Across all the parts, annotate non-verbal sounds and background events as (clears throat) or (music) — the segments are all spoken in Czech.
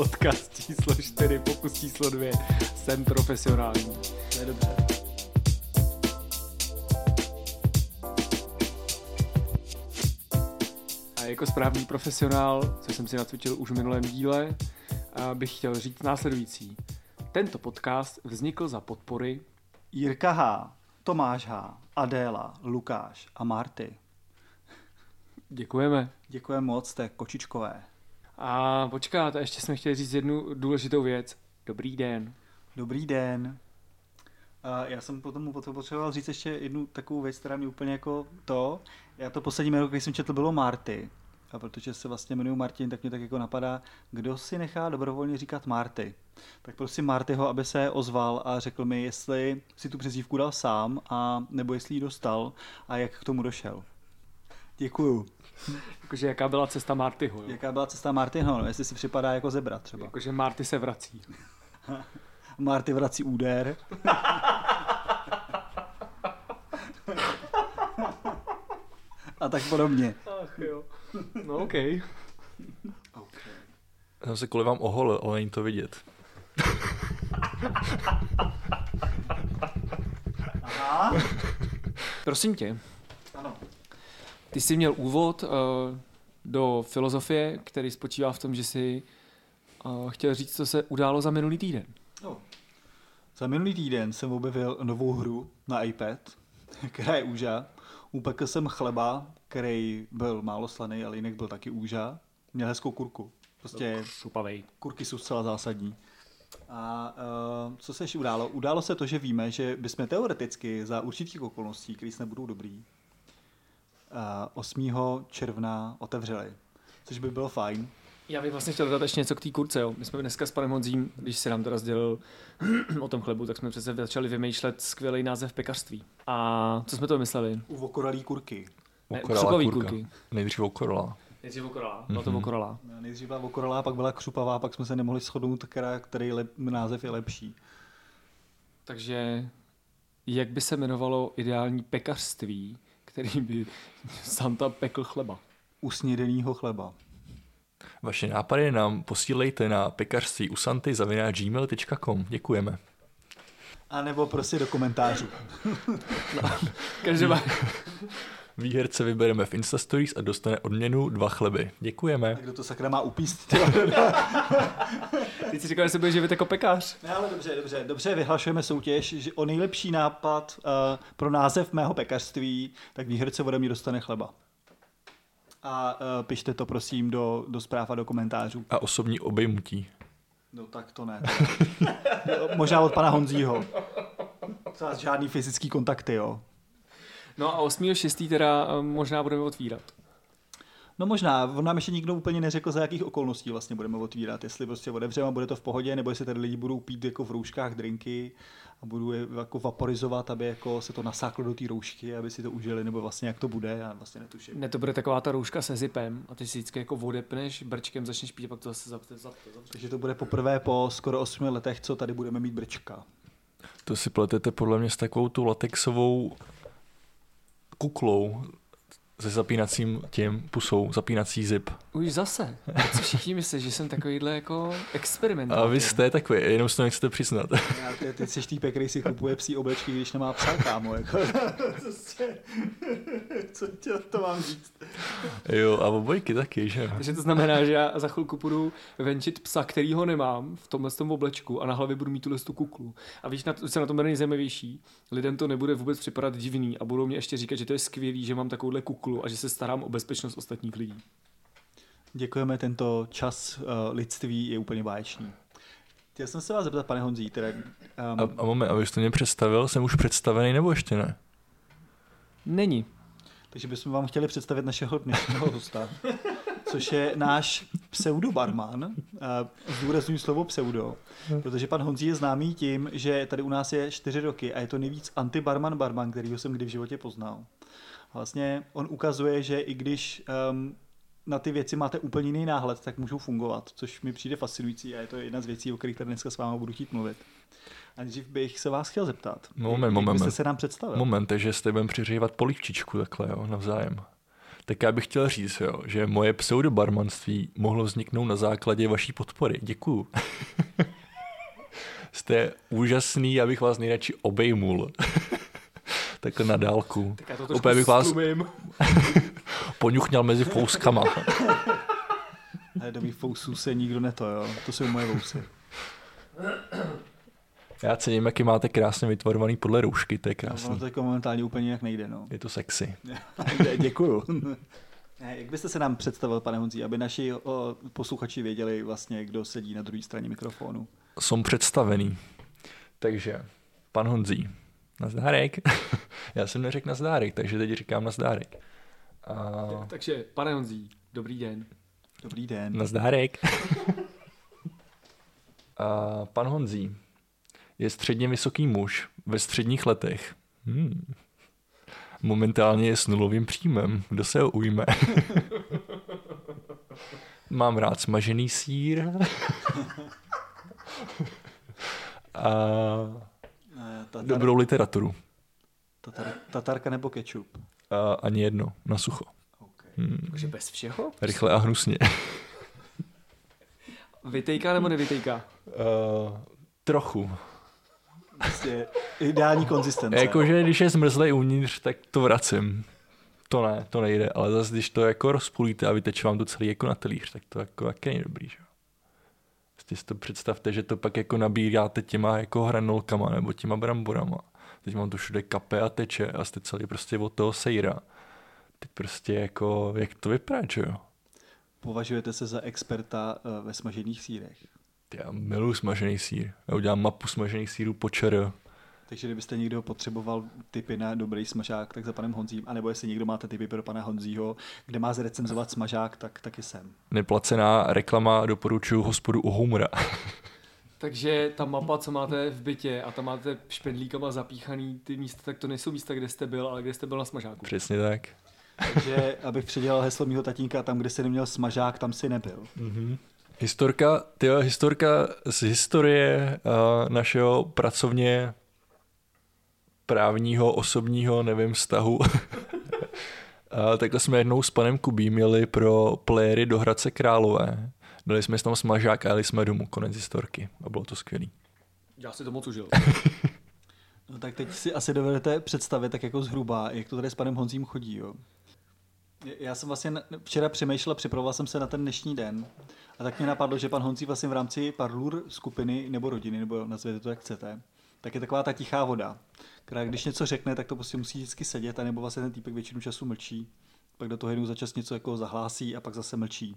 Podcast číslo 4, pokus číslo 2. Jsem profesionální. To je dobře. A jako správný profesionál, co jsem si nacvičil už v minulém díle, bych chtěl říct následující. Tento podcast vznikl za podpory Jirka H., Tomáš H., Adéla, Lukáš a Marty. Děkujeme. Děkujeme moc, jste kočičkové. A počkat, a ještě jsme chtěli říct jednu důležitou věc. Dobrý den. Dobrý den. A já jsem potom potřeboval říct ještě jednu takovou věc, která mi úplně jako to. Já to poslední jméno, který jsem četl, bylo Marty. A protože se vlastně jmenuji Martin, tak mě tak jako napadá, kdo si nechá dobrovolně říkat Marty. Tak prosím Martyho, aby se ozval a řekl mi, jestli si tu přezdívku dal sám, a nebo jestli ji dostal a jak k tomu došel. Děkuju. (laughs) Jakože jaká byla cesta Martyho, jo? Jaká byla cesta Martyho, no, jestli si připadá jako zebra třeba. Jakože Marty se vrací. (laughs) Marty vrací úder. (laughs) a tak podobně. Ach jo. No OK. Okay. Já se kvůli vám oholil, ale není to vidět. Aha. Prosím tě. Ty jsi měl úvod uh, do filozofie, který spočívá v tom, že jsi uh, chtěl říct, co se událo za minulý týden. No. Za minulý týden jsem objevil novou hru na iPad, (laughs) která je úža. Upekl jsem chleba, který byl málo slaný, ale jinak byl taky úža. Měl hezkou kurku. Prostě Šupavej. kurky jsou zcela zásadní. A uh, co se ještě událo? Událo se to, že víme, že bychom teoreticky za určitých okolností, které snad budou dobrý, 8. června otevřeli. Což by bylo fajn. Já bych vlastně chtěl dodat ještě něco k té kurce. Jo. My jsme dneska s panem Honzím, když se nám to rozdělil (clears throat) o tom chlebu, tak jsme přece začali vymýšlet skvělý název pekařství. A co jsme to vymysleli? U okoralý kurky. Ne, kurka. kurky. Nejdřív okorala. Nejdřív okorala. Bylo to Mhm. okorala. Nejdřív byla okoralá, pak byla křupavá, pak jsme se nemohli shodnout, která, který lep, název je lepší. Takže jak by se jmenovalo ideální pekařství, který by Santa pekl chleba? Usnědenýho chleba. Vaše nápady nám posílejte na pekařství usanty gmail.com. Děkujeme. A nebo prostě do komentářů. (laughs) Každopádně, Výherce vybereme v Instastories a dostane odměnu dva chleby. Děkujeme. A kdo to sakra má upíst? (laughs) ty si říkal, že se budeš živit jako pekař. ne, ale dobře, dobře, dobře, vyhlašujeme soutěž, že o nejlepší nápad uh, pro název mého pekařství, tak výherce ode mě dostane chleba. A uh, pište to prosím do, do zpráv a do komentářů. A osobní obejmutí. No tak to ne. (laughs) Možná od pana Honzího. Třeba žádný fyzický kontakty, jo. No a 8.6. teda eh, možná budeme otvírat. No možná, on nám ještě nikdo úplně neřekl, za jakých okolností vlastně budeme otvírat. Jestli prostě otevřeme a bude to v pohodě, nebo jestli tady lidi budou pít jako v rouškách drinky a budou je jako vaporizovat, aby jako se to nasáklo do té roušky, aby si to užili, nebo vlastně jak to bude, já vlastně netuším. Ne, to bude taková ta rouška se zipem a ty si vždycky jako odepneš, brčkem začneš pít a pak to zase zap, zap, zap, Takže to bude poprvé po skoro 8 letech, co tady budeme mít brčka. To si pletete podle mě s takovou tu latexovou kuklou se zapínacím tím pusou, zapínací zip. Už zase. Co všichni myslí, že jsem takovýhle jako experiment. A vy jste takový, jenom si to nechcete přiznat. Já, ty, ty jsi týpek, který si kupuje psí oblečky, když nemá psa, kámo. Jako. (laughs) Prostě, (laughs) Co tě to mám říct? Jo, a obojky taky, že jo. Takže to znamená, že já za chvilku půjdu venčit psa, který ho nemám v tomhle tom oblečku a na hlavě budu mít tuhle tu kuklu. A víš, na, co na tom bude nejzajímavější? Lidem to nebude vůbec připadat divný a budou mě ještě říkat, že to je skvělý, že mám takovouhle kuklu a že se starám o bezpečnost ostatních lidí. Děkujeme, tento čas uh, lidství je úplně báječný. Chtěl jsem se vás zeptat, pane Honzí, teda, A, um, a moment, abyste mě představil, jsem už představený nebo ještě ne? Není. takže bychom vám chtěli představit našeho dnešního hosta, což je náš pseudobarman. Uh, zdůraznuju slovo pseudo, protože pan Honzí je známý tím, že tady u nás je čtyři roky a je to nejvíc antibarman barman, kterýho jsem kdy v životě poznal. A vlastně on ukazuje, že i když um, na ty věci máte úplně jiný náhled, tak můžou fungovat, což mi přijde fascinující a je to jedna z věcí, o kterých tady dneska s vámi budu chtít mluvit. A nejdřív bych se vás chtěl zeptat. Moment, jak moment. byste se nám představil? Moment, takže s budeme přiřívat polívčičku takhle, jo, navzájem. Tak já bych chtěl říct, jo, že moje pseudobarmanství mohlo vzniknout na základě vaší podpory. Děkuju. (laughs) Jste úžasný, abych vás nejradši obejmul. (laughs) Takhle na dálku. Tak já to Úplně trošku bych vás (laughs) poňuchňal mezi fouskama. Ne, do mých fousů se nikdo neto, jo. To jsou moje vousy. Já cením, jaký máte krásně vytvarovaný podle roušky, to je Ono krásný. to jako momentálně úplně jak nejde, no. Je to sexy. (laughs) Dě- Děkuju. (laughs) Jak byste se nám představil, pane Honzí, aby naši o, posluchači věděli vlastně, kdo sedí na druhé straně mikrofonu? Jsem představený. Takže, pan Honzí, nazdárek. (laughs) Já jsem neřekl nazdárek, takže teď říkám nazdárek. A... Takže, pane Honzí, dobrý den. Dobrý den. Nazdárek. (laughs) A pan Honzí je středně vysoký muž ve středních letech. Hmm. Momentálně je s nulovým příjmem. Kdo se ho ujme? (laughs) Mám rád smažený sír. A Tatar, dobrou literaturu. tatar, tatarka nebo kečup? A ani jedno, na sucho. Okay. Hmm. Takže bez všeho? Rychle a hnusně. (laughs) Vytejká nebo nevytejká? Uh, trochu. Prostě ideální konzistence. Jakože když je zmrzlej uvnitř, tak to vracím. To ne, to nejde, ale zase když to jako rozpůlíte a vyteče vám to celý jako na talíř, tak to jako taky není dobrý, že? Prostě si to představte, že to pak jako nabíráte těma jako hranolkama nebo těma bramborama. Teď vám to všude kape a teče a jste celý prostě od toho sejra. Teď prostě jako, jak to vypadá, že jo? Považujete se za experta eh, ve smažených sírech. Já miluji smažený sír. Já udělám mapu smažených sírů po ČR. Takže kdybyste někdo potřeboval tipy na dobrý smažák, tak za panem Honzím, anebo jestli někdo máte tipy pro pana Honzího, kde má zrecenzovat smažák, tak taky jsem. Neplacená reklama doporučuji hospodu u Humra. (laughs) Takže ta mapa, co máte v bytě a tam máte špendlíkama zapíchaný ty místa, tak to nejsou místa, kde jste byl, ale kde jste byl na smažáku. Přesně tak. Takže abych předělal heslo mýho tatínka, tam, kde jsi neměl smažák, tam si nebyl. Mm-hmm. Historka, tyjo, historka z historie uh, našeho pracovně právního, osobního, nevím, vztahu. (laughs) a takhle jsme jednou s panem Kubím jeli pro playery do Hradce Králové. Dali jsme tam smažák a jeli jsme domů, konec historky. A bylo to skvělý. Já si to moc užil. (laughs) No tak teď si asi dovedete představit tak jako zhruba, jak to tady s panem Honzím chodí. Jo. Já jsem vlastně včera přemýšlel, připravoval jsem se na ten dnešní den a tak mě napadlo, že pan Honzí vlastně v rámci Parlur skupiny nebo rodiny, nebo nazvěte to jak chcete, tak je taková ta tichá voda, která když něco řekne, tak to prostě musí vždycky sedět, a nebo vlastně ten týpek většinu času mlčí, pak do toho jednou za čas něco jako zahlásí a pak zase mlčí.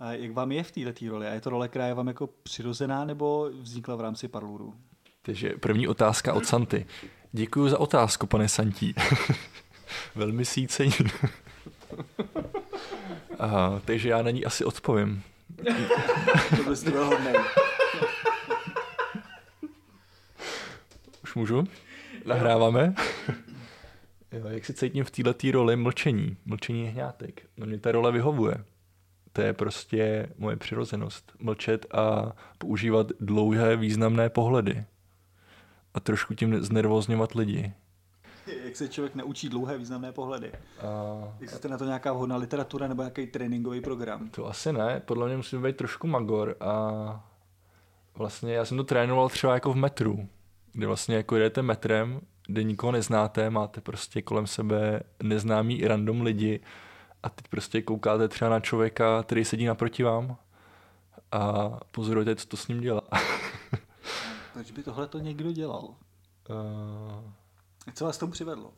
A jak vám je v této roli? A je to role, která je vám jako přirozená nebo vznikla v rámci Parluru? Takže první otázka od Santy. Děkuji za otázku, pane Santí. (laughs) Velmi si ji cením. A, takže já na ní asi odpovím. To byste byl hodnej. Už můžu? Nahráváme? (laughs) jo, jak si cítím v této roli mlčení. Mlčení je hňátek. No mě ta role vyhovuje. To je prostě moje přirozenost. Mlčet a používat dlouhé významné pohledy. A trošku tím znervozňovat lidi. Jak se člověk naučí dlouhé významné pohledy? A Existuje na to nějaká vhodná literatura nebo nějaký tréninkový program? To asi ne, podle mě musím být trošku magor a vlastně já jsem to trénoval třeba jako v metru, kde vlastně jako jdete metrem, kde nikoho neznáte, máte prostě kolem sebe neznámý random lidi a teď prostě koukáte třeba na člověka, který sedí naproti vám a pozorujete, co to s ním dělá. (laughs) Proč by tohle to někdo dělal? Uh, Co vás tomu přivedlo?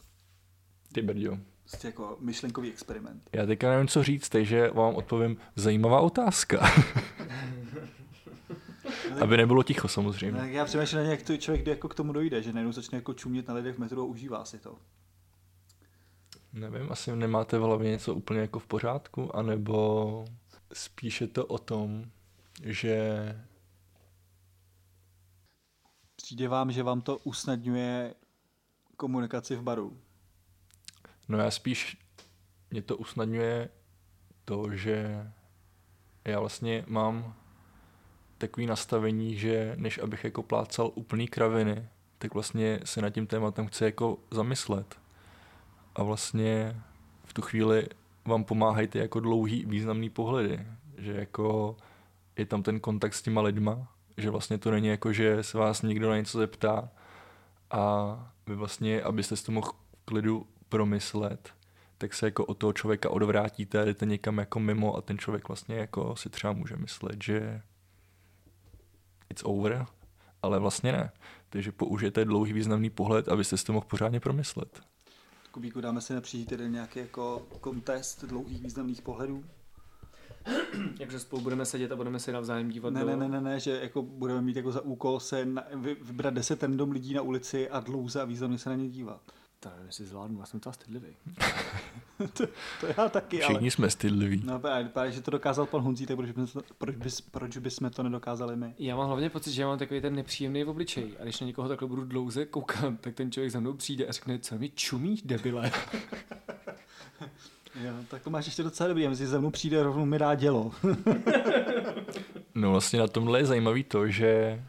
ty brďo. Prostě jako myšlenkový experiment. Já teďka nevím, co říct, takže vám odpovím zajímavá otázka. (laughs) Aby nebylo ticho samozřejmě. Tak já přemýšlím, jak to člověk jako k tomu dojde, že najednou začne jako čumět na lidech v metru a užívá si to. Nevím, asi nemáte v hlavě něco úplně jako v pořádku, anebo spíše to o tom, že Přijde vám, že vám to usnadňuje komunikaci v baru. no já spíš mě to usnadňuje to, že já vlastně mám takový nastavení, že než abych jako plácal úplný kraviny, tak vlastně se nad tím tématem chci jako zamyslet. A vlastně v tu chvíli vám pomáhají ty jako dlouhý významný pohledy, že jako je tam ten kontakt s těma lidma, že vlastně to není jako, že se vás někdo na něco zeptá a vy vlastně, abyste si to mohl klidu promyslet, tak se jako od toho člověka odvrátíte a jdete někam jako mimo a ten člověk vlastně jako si třeba může myslet, že it's over, ale vlastně ne. Takže použijete dlouhý významný pohled, abyste si to mohl pořádně promyslet. Kubíku, dáme si na příští týden nějaký jako kontest dlouhých významných pohledů? Jakže spolu budeme sedět a budeme se navzájem dívat Ne, do... ne, ne, ne, ne, že jako budeme mít jako za úkol se na, vy, vybrat 10 random lidí na ulici a dlouze a významně se na ně dívat. To nevím, jestli zvládnu, já jsem to stydlivý. (laughs) to, to já taky, Všichni ale... jsme stydliví. No, právě, právě, že to dokázal pan Honzí, tak proč, bychom, proč, bys, proč bychom to nedokázali my? Já mám hlavně pocit, že já mám takový ten nepříjemný v obličeji a když na někoho takhle budu dlouze koukat, tak ten člověk za mnou přijde a řekne, co mi čumíš, debile. (laughs) Jo, tak to máš ještě docela dobrý, já myslím, že za mnou přijde rovnou mi dá dělo. (laughs) No vlastně na tomhle je zajímavý to, že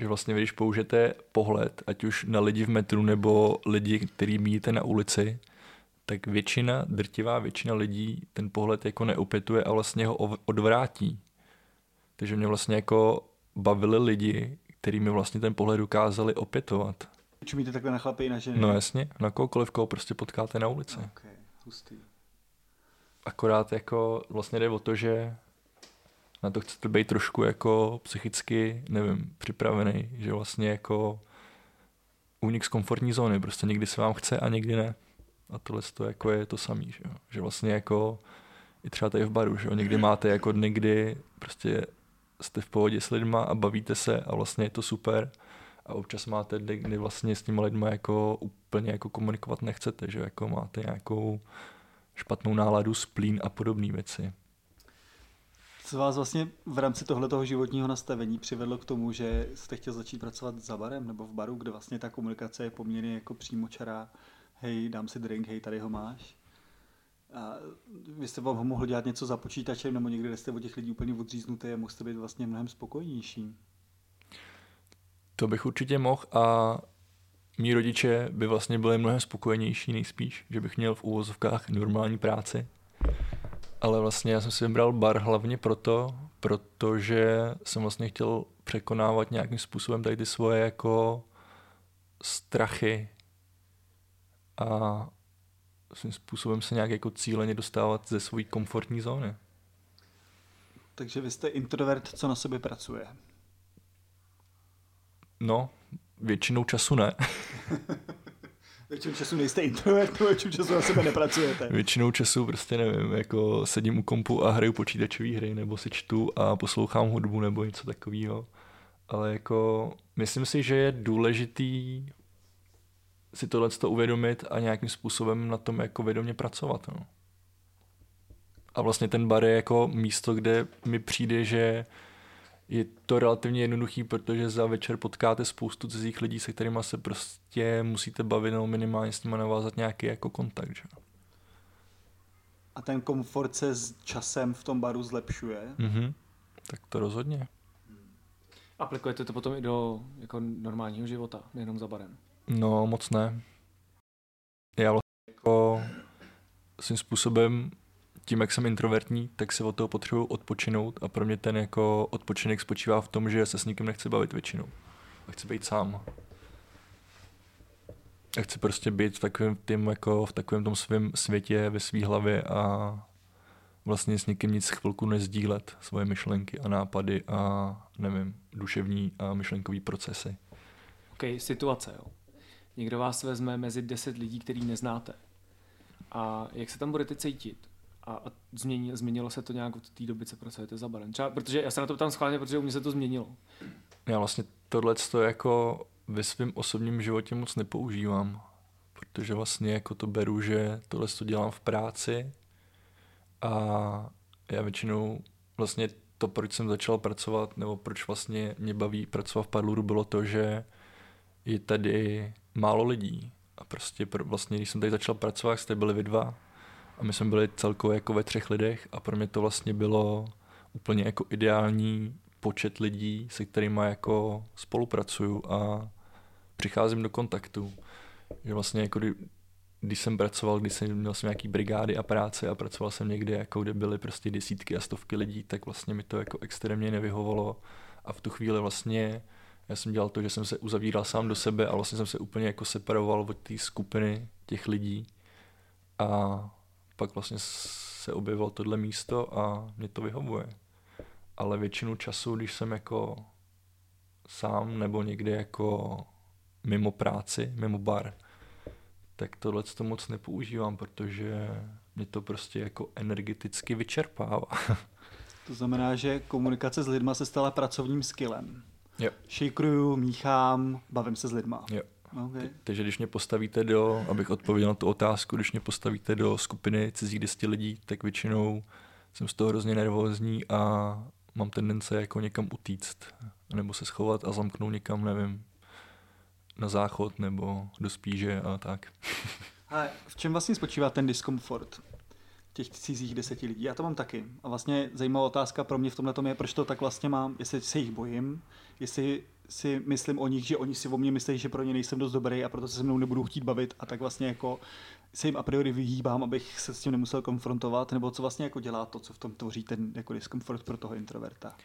že vlastně když použijete pohled, ať už na lidi v metru nebo lidi, který míjíte na ulici, tak většina, drtivá většina lidí ten pohled jako neopětuje a vlastně ho odvrátí. Takže mě vlastně jako bavili lidi, který mi vlastně ten pohled dokázali opětovat. Čumíte takhle na chlapy i na ženy? No jasně, na kohokoliv, koho prostě potkáte na ulici. Ok, hustý. Akorát jako vlastně jde o to, že na to chcete být trošku jako psychicky, nevím, připravený, že vlastně jako únik z komfortní zóny, prostě někdy se vám chce a někdy ne. A tohle to jako je to samý, že, jo? že vlastně jako i třeba tady v baru, že jo? někdy máte jako dny, kdy prostě jste v pohodě s lidma a bavíte se a vlastně je to super a občas máte dny, kdy vlastně s těma lidma jako úplně jako komunikovat nechcete, že jako máte nějakou špatnou náladu, splín a podobné věci. Co vás vlastně v rámci tohletoho životního nastavení přivedlo k tomu, že jste chtěl začít pracovat za barem nebo v baru, kde vlastně ta komunikace je poměrně jako přímočará. Hej, dám si drink, hej, tady ho máš. A vy jste vám mohl dělat něco za počítačem nebo někde, kde jste od těch lidí úplně odříznutý a mohl jste být vlastně mnohem spokojenější. To bych určitě mohl a mý rodiče by vlastně byli mnohem spokojenější nejspíš, že bych měl v úvozovkách normální práci. Ale vlastně já jsem si vybral bar hlavně proto, protože jsem vlastně chtěl překonávat nějakým způsobem tady ty svoje jako strachy a svým způsobem se nějak jako cíleně dostávat ze své komfortní zóny. Takže vy jste introvert, co na sobě pracuje. No, většinou času ne. (laughs) Většinu času nejste introvert, nebo (laughs) většinu času na sebe nepracujete. Většinou času prostě nevím, jako sedím u kompu a hraju počítačové hry, nebo si čtu a poslouchám hudbu nebo něco takového. Ale jako myslím si, že je důležitý si tohle uvědomit a nějakým způsobem na tom jako vědomě pracovat. No. A vlastně ten bar je jako místo, kde mi přijde, že je to relativně jednoduchý, protože za večer potkáte spoustu cizích lidí, se kterými se prostě musíte bavit nebo minimálně s nimi navázat nějaký jako kontakt. Že? A ten komfort se s časem v tom baru zlepšuje. Mhm. Tak to rozhodně. Aplikujete to potom i do jako normálního života, nejenom za barem. No, moc ne. Já vlastně jako svým způsobem tím, jak jsem introvertní, tak si od toho potřebuji odpočinout a pro mě ten jako odpočinek spočívá v tom, že se s nikým nechci bavit většinou. A chci být sám. A chci prostě být v takovém, tým, jako v takovém tom svém světě, ve své hlavě a vlastně s nikým nic chvilku nezdílet svoje myšlenky a nápady a nevím, duševní a myšlenkový procesy. OK, situace, jo. Někdo vás vezme mezi 10 lidí, který neznáte. A jak se tam budete cítit? A, a změnilo, změnilo se to nějak od té doby, co pracujete za barem? Třeba, protože já se na to ptám schválně, protože u mě se to změnilo. Já vlastně tohle to jako ve svém osobním životě moc nepoužívám, protože vlastně jako to beru, že tohle to dělám v práci a já většinou vlastně to, proč jsem začal pracovat, nebo proč vlastně mě baví pracovat v Parluru, bylo to, že je tady málo lidí. A prostě pro, vlastně, když jsem tady začal pracovat, jste byli vy dva a my jsme byli celkově jako ve třech lidech a pro mě to vlastně bylo úplně jako ideální počet lidí, se kterými jako spolupracuju a přicházím do kontaktu. Že vlastně jako kdy, když jsem pracoval, když jsem měl jsem nějaký brigády a práce a pracoval jsem někde, jako kde byly prostě desítky a stovky lidí, tak vlastně mi to jako extrémně nevyhovovalo a v tu chvíli vlastně já jsem dělal to, že jsem se uzavíral sám do sebe a vlastně jsem se úplně jako separoval od té skupiny těch lidí a pak vlastně se objevilo tohle místo a mě to vyhovuje. Ale většinu času, když jsem jako sám nebo někde jako mimo práci, mimo bar, tak tohle to moc nepoužívám, protože mě to prostě jako energeticky vyčerpává. (laughs) To znamená, že komunikace s lidma se stala pracovním skillem. Jo. Šejkruju, míchám, bavím se s lidma. Jo. Okay. Takže když mě postavíte do, abych odpověděl na tu otázku, když mě postavíte do skupiny cizích deseti lidí, tak většinou jsem z toho hrozně nervózní a mám tendence jako někam utíct, nebo se schovat a zamknout někam, nevím, na záchod nebo do spíže a tak. A v čem vlastně spočívá ten diskomfort těch cizích deseti lidí? Já to mám taky. A vlastně zajímavá otázka pro mě v tomhle je, proč to tak vlastně mám, jestli se jich bojím, jestli si myslím o nich, že oni si o mě myslí, že pro ně nejsem dost dobrý a proto se se mnou nebudou chtít bavit a tak vlastně jako se jim a priori vyhýbám, abych se s tím nemusel konfrontovat, nebo co vlastně jako dělá to, co v tom tvoří ten jako diskomfort pro toho introverta?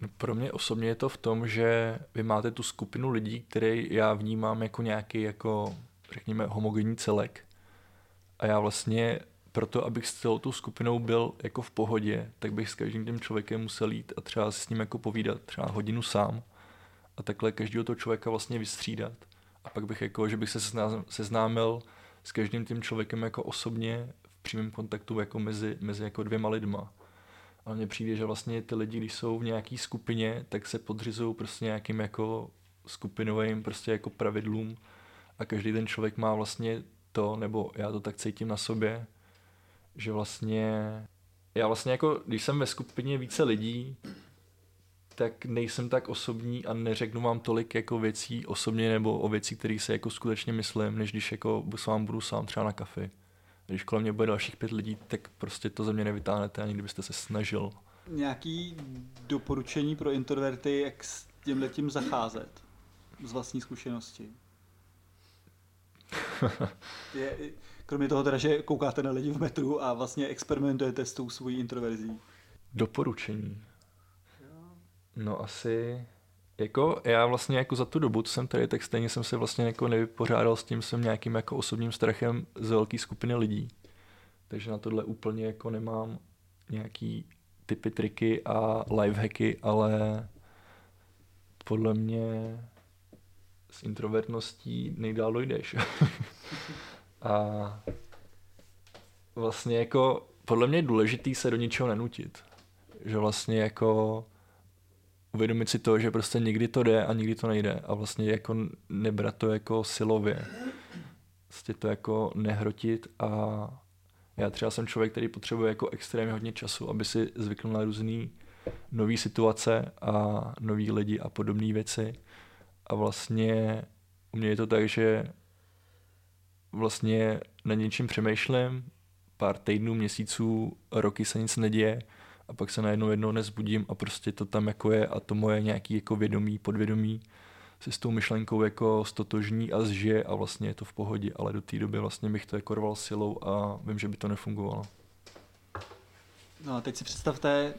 No pro mě osobně je to v tom, že vy máte tu skupinu lidí, který já vnímám jako nějaký jako, řekněme, homogenní celek. A já vlastně proto, abych s celou tou skupinou byl jako v pohodě, tak bych s každým tím člověkem musel jít a třeba s ním jako povídat třeba hodinu sám a takhle každého toho člověka vlastně vystřídat. A pak bych jako, že bych se seznámil s každým tím člověkem jako osobně v přímém kontaktu jako mezi, mezi jako dvěma lidma. A mně přijde, že vlastně ty lidi, když jsou v nějaké skupině, tak se podřizují prostě nějakým jako skupinovým prostě jako pravidlům a každý ten člověk má vlastně to, nebo já to tak cítím na sobě, že vlastně já vlastně jako, když jsem ve skupině více lidí, tak nejsem tak osobní a neřeknu vám tolik jako věcí osobně nebo o věcí, které se jako skutečně myslím, než když jako s vám budu sám třeba na kafi. Když kolem mě bude dalších pět lidí, tak prostě to ze mě nevytáhnete, ani kdybyste se snažil. Nějaký doporučení pro introverty, jak s tímhle tím zacházet z vlastní zkušenosti? (laughs) Je, kromě toho teda, že koukáte na lidi v metru a vlastně experimentujete s tou svojí introverzí. Doporučení. No asi, jako já vlastně jako za tu dobu, co jsem tady, tak stejně jsem se vlastně jako nevypořádal s tím jsem nějakým jako osobním strachem z velké skupiny lidí. Takže na tohle úplně jako nemám nějaký typy, triky a lifehacky, ale podle mě s introvertností nejdál dojdeš. (laughs) a vlastně jako podle mě je důležitý se do ničeho nenutit. Že vlastně jako uvědomit si to, že prostě někdy to jde a někdy to nejde a vlastně jako nebrat to jako silově. Prostě to jako nehrotit a já třeba jsem člověk, který potřebuje jako extrémně hodně času, aby si zvykl na různé nové situace a nový lidi a podobné věci. A vlastně u mě je to tak, že vlastně na něčím přemýšlím, pár týdnů, měsíců, roky se nic neděje a pak se najednou jednou nezbudím a prostě to tam jako je a to moje nějaký jako vědomí, podvědomí se s tou myšlenkou jako stotožní a zžije a vlastně je to v pohodě, ale do té doby vlastně bych to jako rval silou a vím, že by to nefungovalo. No a teď si představte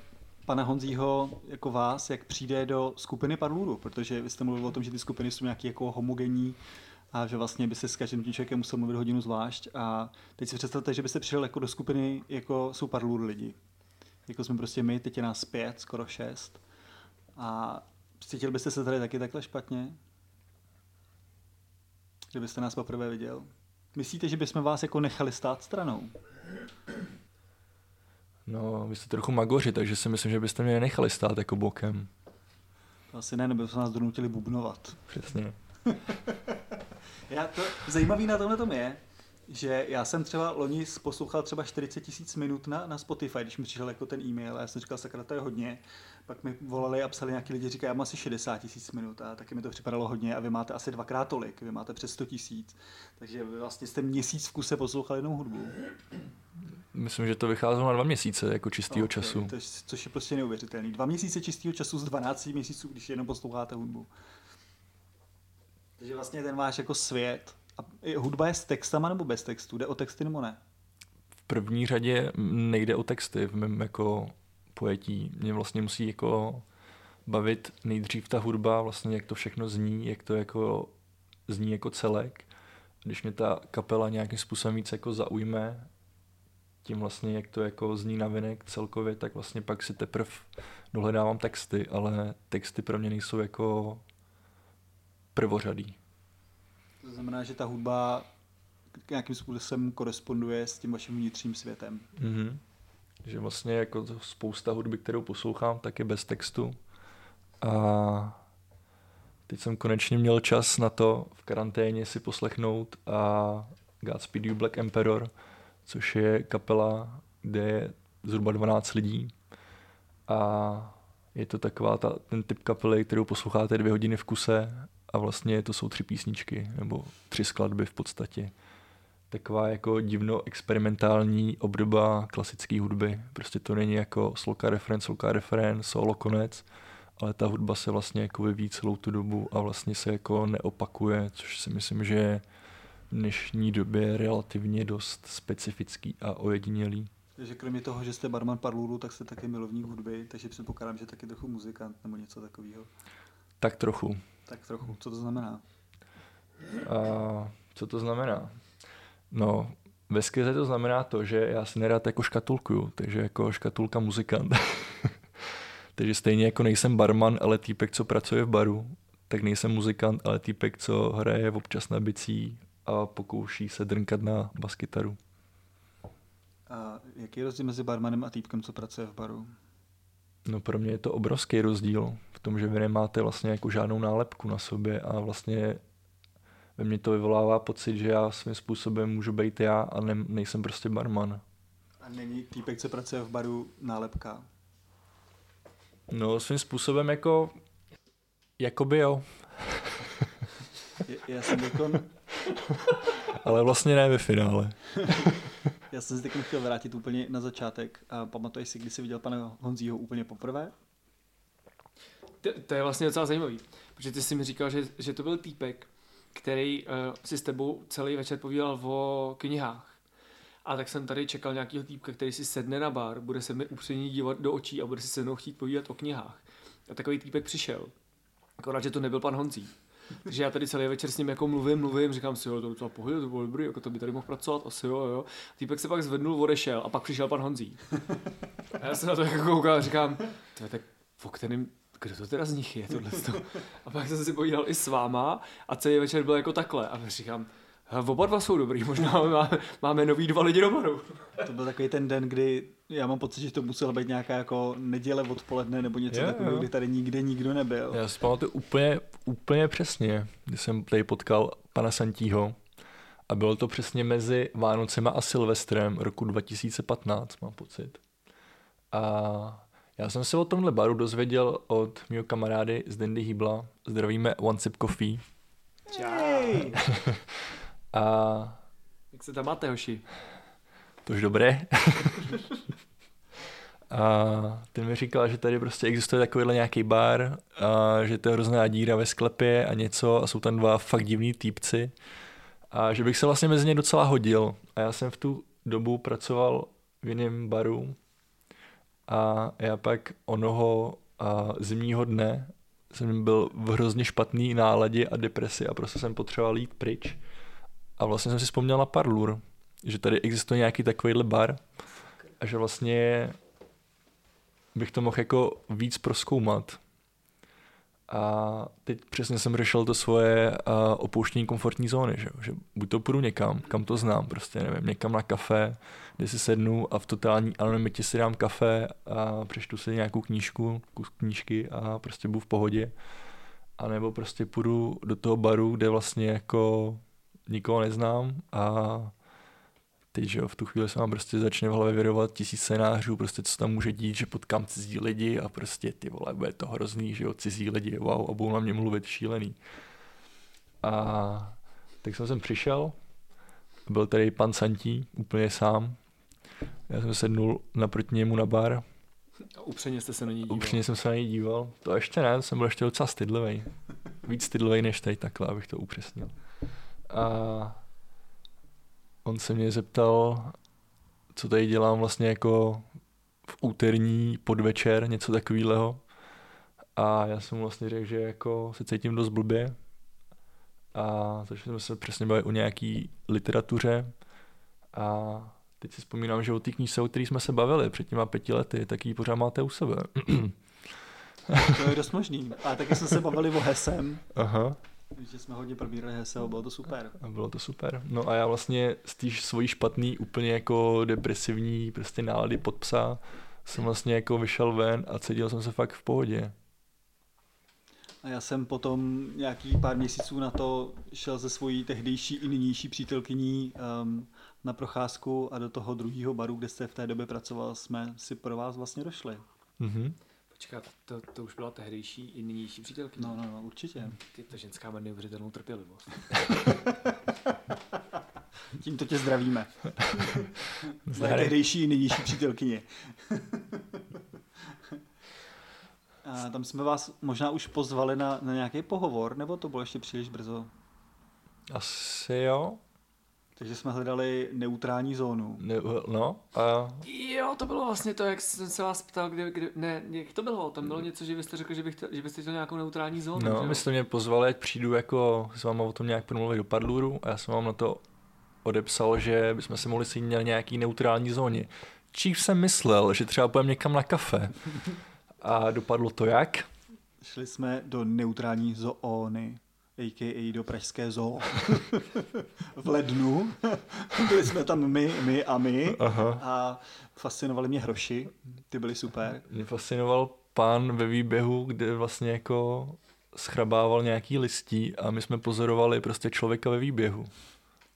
pana Honzího jako vás, jak přijde do skupiny Parluru, protože vy jste mluvil o tom, že ty skupiny jsou nějaký jako homogenní a že vlastně by se s každým tím člověkem musel mluvit hodinu zvlášť a teď si představte, že byste přišel jako do skupiny, jako jsou Parluru lidi jako jsme prostě my, teď je nás pět, skoro šest. A cítil byste se tady taky takhle špatně? Kdybyste nás poprvé viděl? Myslíte, že bychom vás jako nechali stát stranou? No, vy jste trochu magoři, takže si myslím, že byste mě nechali stát jako bokem. Asi ne, nebo byste nás donutili bubnovat. Přesně. (laughs) Já to, zajímavý na tomhle tom je, že já jsem třeba loni poslouchal třeba 40 tisíc minut na, na Spotify, když mi přišel jako ten e-mail a já jsem říkal, sakra, to je hodně. Pak mi volali a psali nějaký lidi, říkají, já mám asi 60 tisíc minut a taky mi to připadalo hodně a vy máte asi dvakrát tolik, vy máte přes 100 tisíc. Takže vy vlastně jste měsíc v kuse poslouchali jenom hudbu. Myslím, že to vycházelo na dva měsíce jako čistého okay, času. To je, což je prostě neuvěřitelný. Dva měsíce čistého času z 12 měsíců, když jenom posloucháte hudbu. Takže vlastně ten váš jako svět A hudba je s textama nebo bez textu? Jde o texty nebo ne? V první řadě nejde o texty v mém jako pojetí. Mě vlastně musí jako bavit nejdřív ta hudba, vlastně jak to všechno zní, jak to jako zní jako celek. Když mě ta kapela nějakým způsobem víc jako zaujme, tím vlastně, jak to jako zní na vinek celkově, tak vlastně pak si teprve dohledávám texty, ale texty pro mě nejsou jako prvořadý. To znamená, že ta hudba nějakým způsobem koresponduje s tím vaším vnitřním světem. Mm-hmm. Že vlastně jako spousta hudby, kterou poslouchám, tak je bez textu. A teď jsem konečně měl čas na to v karanténě si poslechnout a Godspeed You Black Emperor, což je kapela, kde je zhruba 12 lidí. A je to taková ta, ten typ kapely, kterou posloucháte dvě hodiny v kuse a vlastně to jsou tři písničky, nebo tři skladby v podstatě. Taková jako divno experimentální obdoba klasické hudby. Prostě to není jako sloka referen, sloka referen, solo konec, ale ta hudba se vlastně jako vyvíjí celou tu dobu a vlastně se jako neopakuje, což si myslím, že je v dnešní době relativně dost specifický a ojedinělý. Takže kromě toho, že jste barman parluru, tak jste taky milovník hudby, takže předpokládám, že taky trochu muzikant nebo něco takového. Tak trochu. Tak trochu. Co to znamená? A co to znamená? No, ve skize to znamená to, že já si nerád jako škatulkuju, takže jako škatulka muzikant. (laughs) takže stejně jako nejsem barman, ale týpek, co pracuje v baru, tak nejsem muzikant, ale týpek, co hraje občas na bicí a pokouší se drnkat na baskytaru. A jaký je rozdíl mezi barmanem a týpkem, co pracuje v baru? No pro mě je to obrovský rozdíl v tom, že vy nemáte vlastně jako žádnou nálepku na sobě a vlastně ve mně to vyvolává pocit, že já svým způsobem můžu být já a ne, nejsem prostě barman. A není týpek, co pracuje v baru, nálepka? No svým způsobem jako, jakoby jo. Já, já jsem jako... Ale vlastně ne ve finále. (laughs) já jsem si teď chtěl vrátit úplně na začátek. A pamatuješ si, kdy jsi viděl pana Honzího úplně poprvé? To, to je vlastně docela zajímavý, protože ty jsi mi říkal, že, že to byl týpek, který uh, si s tebou celý večer povídal o knihách. A tak jsem tady čekal nějakého týpka, který si sedne na bar, bude se mi upřeně dívat do očí a bude si se mnou chtít povídat o knihách. A takový týpek přišel. Akorát, že to nebyl pan Honzí. Takže já tady celý večer s ním jako mluvím, mluvím, říkám si, jo, to docela pohodě, to bylo dobrý, jako to by tady mohl pracovat, asi jo, jo. Týpek se pak zvednul, odešel a pak přišel pan Honzí. A já se na to jako koukal a říkám, to je tak o kterým, kdo to teda z nich je, tohle A pak jsem si povídal i s váma a celý večer byl jako takhle. A říkám, Oba dva jsou dobrý, možná máme, máme nový dva lidi do baru. To byl takový ten den, kdy já mám pocit, že to muselo být nějaká jako neděle odpoledne nebo něco yeah, takového, kdy tady nikde nikdo nebyl. Já si pamatuju úplně, úplně přesně, když jsem tady potkal pana Santího a bylo to přesně mezi Vánocema a Silvestrem roku 2015, mám pocit. A já jsem se o tomhle baru dozvěděl od mého kamarády z Dandy Hibla. Zdravíme One Sip Coffee. Čau. (laughs) A... Jak se tam máte, hoši? Tož dobré. (laughs) a ten mi říkal, že tady prostě existuje takovýhle nějaký bar, a že to je hrozná díra ve sklepě a něco a jsou tam dva fakt divní týpci a že bych se vlastně mezi ně docela hodil. A já jsem v tu dobu pracoval v jiném baru a já pak onoho a zimního dne jsem byl v hrozně špatný náladě a depresi a prostě jsem potřeboval jít pryč. A vlastně jsem si vzpomněl na Parlur, že tady existuje nějaký takovýhle bar a že vlastně bych to mohl jako víc proskoumat. A teď přesně jsem řešil to svoje opouštění komfortní zóny, že, že buď to půjdu někam, kam to znám, prostě nevím, někam na kafe, kde si sednu a v totální anonymitě si dám kafe a přečtu si nějakou knížku, kus knížky a prostě budu v pohodě. A nebo prostě půjdu do toho baru, kde vlastně jako nikoho neznám a teď, že jo, v tu chvíli se vám prostě začne v hlavě vyrovat tisíc scénářů, prostě co tam může dít, že potkám cizí lidi a prostě ty vole, bude to hrozný, že jo, cizí lidi, wow, a budou na mě mluvit šílený. A tak jsem sem přišel, byl tady pan Santí, úplně sám. Já jsem sednul naproti němu na bar. A upřeně jste se na něj díval. Upřeně jsem se na něj díval. To ještě ne, to jsem byl ještě docela stydlivý. Víc stydlivý než teď, takhle, abych to upřesnil. A on se mě zeptal, co tady dělám vlastně jako v úterní podvečer, něco takového. A já jsem vlastně řekl, že jako se cítím dost blbě. A začali jsme se přesně bavit o nějaký literatuře. A teď si vzpomínám, že o té knížce, o který jsme se bavili před těma pěti lety, tak ji pořád máte u sebe. To je dost možný. A taky jsme se bavili o Hesem, Aha. Že jsme hodně probírali Heseho, bylo to super. A bylo to super. No a já vlastně z té svojí špatný, úplně jako depresivní prostě nálady pod psa jsem vlastně jako vyšel ven a cítil jsem se fakt v pohodě. A já jsem potom nějaký pár měsíců na to šel ze svojí tehdejší i nynější přítelkyní um, na procházku a do toho druhého baru, kde jste v té době pracoval, jsme si pro vás vlastně došli. Mhm. Počkat, to, to už byla tehdejší i nynější přítelkyně. No, no, no, určitě. Ty, ta ženská má neuvěřitelnou trpělivost. (laughs) Tímto tě zdravíme. (laughs) Zdravím. tehdejší i nynější přítelkyně. (laughs) A tam jsme vás možná už pozvali na, na nějaký pohovor, nebo to bylo ještě příliš brzo? Asi jo. Takže jsme hledali neutrální zónu. Ne, no a Jo, to bylo vlastně to, jak jsem se vás ptal, kde, kde ne, jak to bylo, tam bylo něco, že vy jste řekl, že, bych chtěl, že byste chtěl nějakou neutrální zónu, že no, jo? vy jste mě pozvali, ať přijdu jako s váma o tom nějak promluvit do Padluru a já jsem vám na to odepsal, že bychom se mohli sejít na nějaký neutrální zóně. Čív jsem myslel, že třeba půjdeme někam na kafe. (laughs) A dopadlo to jak? Šli jsme do neutrální zóny, a.k.a. do pražské zoo. (laughs) v lednu. (laughs) Byli jsme tam my, my a my. Aha. A fascinovali mě hroši. Ty byly super. Mě fascinoval pán ve výběhu, kde vlastně jako schrabával nějaký listí a my jsme pozorovali prostě člověka ve výběhu.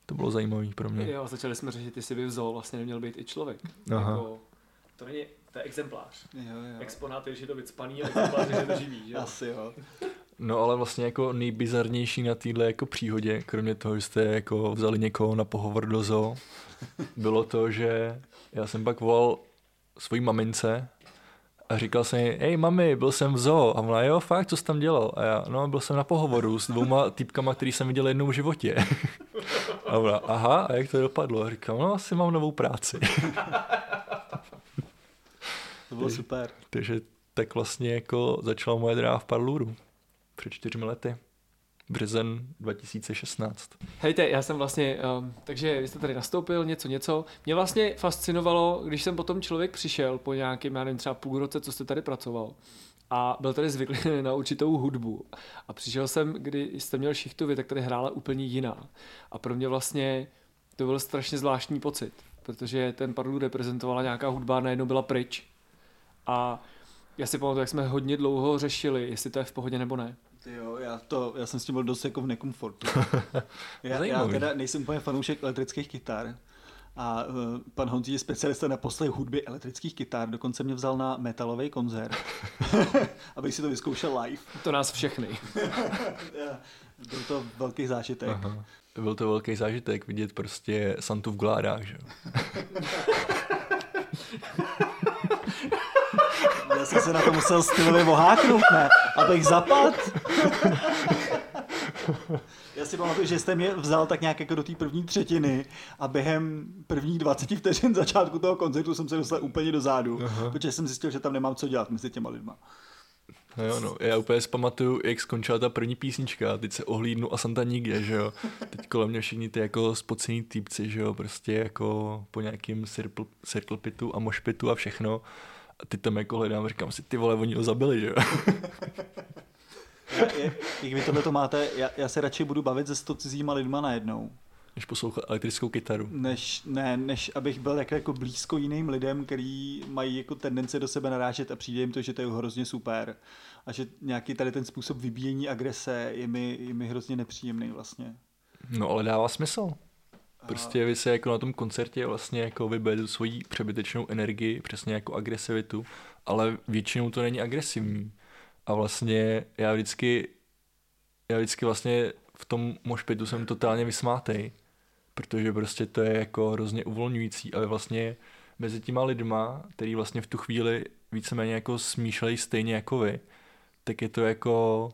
To bylo zajímavé pro mě. Jo, začali jsme řešit, jestli by v zoo vlastně neměl být i člověk. Aha. Jako, to není, to je exemplář. Jo, jo. Exponát je, že je to vycpaný a exemplář je, to živý, že jo? Asi jo. No ale vlastně jako nejbizarnější na téhle jako příhodě, kromě toho, že jste jako vzali někoho na pohovor do zoo, bylo to, že já jsem pak volal svojí mamince a říkal jsem jí, hej mami, byl jsem v zoo. A ona, jo, fakt, co jsi tam dělal? A já, no, byl jsem na pohovoru s dvouma týpkama, který jsem viděl jednou v životě. A ona, aha, a jak to dopadlo? A říkám, no, asi mám novou práci. To bylo super. Takže tak vlastně jako začala moje dráha v Parluru před čtyřmi lety. Březen 2016. Hejte, já jsem vlastně, um, takže vy jste tady nastoupil, něco, něco. Mě vlastně fascinovalo, když jsem potom člověk přišel po nějakém, já nevím, třeba půl roce, co jste tady pracoval. A byl tady zvyklý (laughs) na určitou hudbu. A přišel jsem, kdy jste měl šichtu, vy, tak tady hrála úplně jiná. A pro mě vlastně to byl strašně zvláštní pocit, protože ten Parlu reprezentovala nějaká hudba a najednou byla pryč. A já si pamatuju, jak jsme hodně dlouho řešili, jestli to je v pohodě nebo ne. Ty Jo, já, to, já jsem s tím byl dost jako v nekomfortu. (laughs) Já, já teda nejsem úplně fanoušek elektrických kytar. A uh, pan Honzí je specialista na poslech hudby elektrických kytar. Dokonce mě vzal na metalový koncert, (laughs) abych si to vyzkoušel live. To nás všechny. (laughs) Byl to velký zážitek. Aha. Byl to velký zážitek vidět prostě Santu v gládách, že jsem se na to musel stylově oháknout, ne? Abych zapad. Já si pamatuju, že jste mě vzal tak nějak jako do té první třetiny a během prvních 20 vteřin začátku toho koncertu jsem se dostal úplně do zádu, Aha. protože jsem zjistil, že tam nemám co dělat mezi těma lidma. No jo, no. Já úplně zpamatuju, jak skončila ta první písnička teď se ohlídnu a Santa nikde, že jo. Teď kolem mě všichni ty jako spocený týpci, že jo, prostě jako po nějakým circle, circle pitu a mošpitu a všechno. A teď tam jako hledám a říkám si, ty vole, oni ho zabili, že jo. Jak, vy tohle to máte, já, já se radši budu bavit se sto cizíma lidma najednou, Než poslouchat elektrickou kytaru. než, ne, než abych byl jako, jako blízko jiným lidem, který mají jako tendence do sebe narážet a přijde jim to, že to je hrozně super. A že nějaký tady ten způsob vybíjení agrese je mi, je mi hrozně nepříjemný vlastně. No ale dává smysl. Prostě vy se jako na tom koncertě vlastně jako vybijete tu svoji přebytečnou energii, přesně jako agresivitu, ale většinou to není agresivní. A vlastně já vždycky, já vždycky vlastně v tom mošpitu jsem totálně vysmátej, protože prostě to je jako hrozně uvolňující a vlastně mezi těma lidma, který vlastně v tu chvíli víceméně jako smýšlejí stejně jako vy, tak je to jako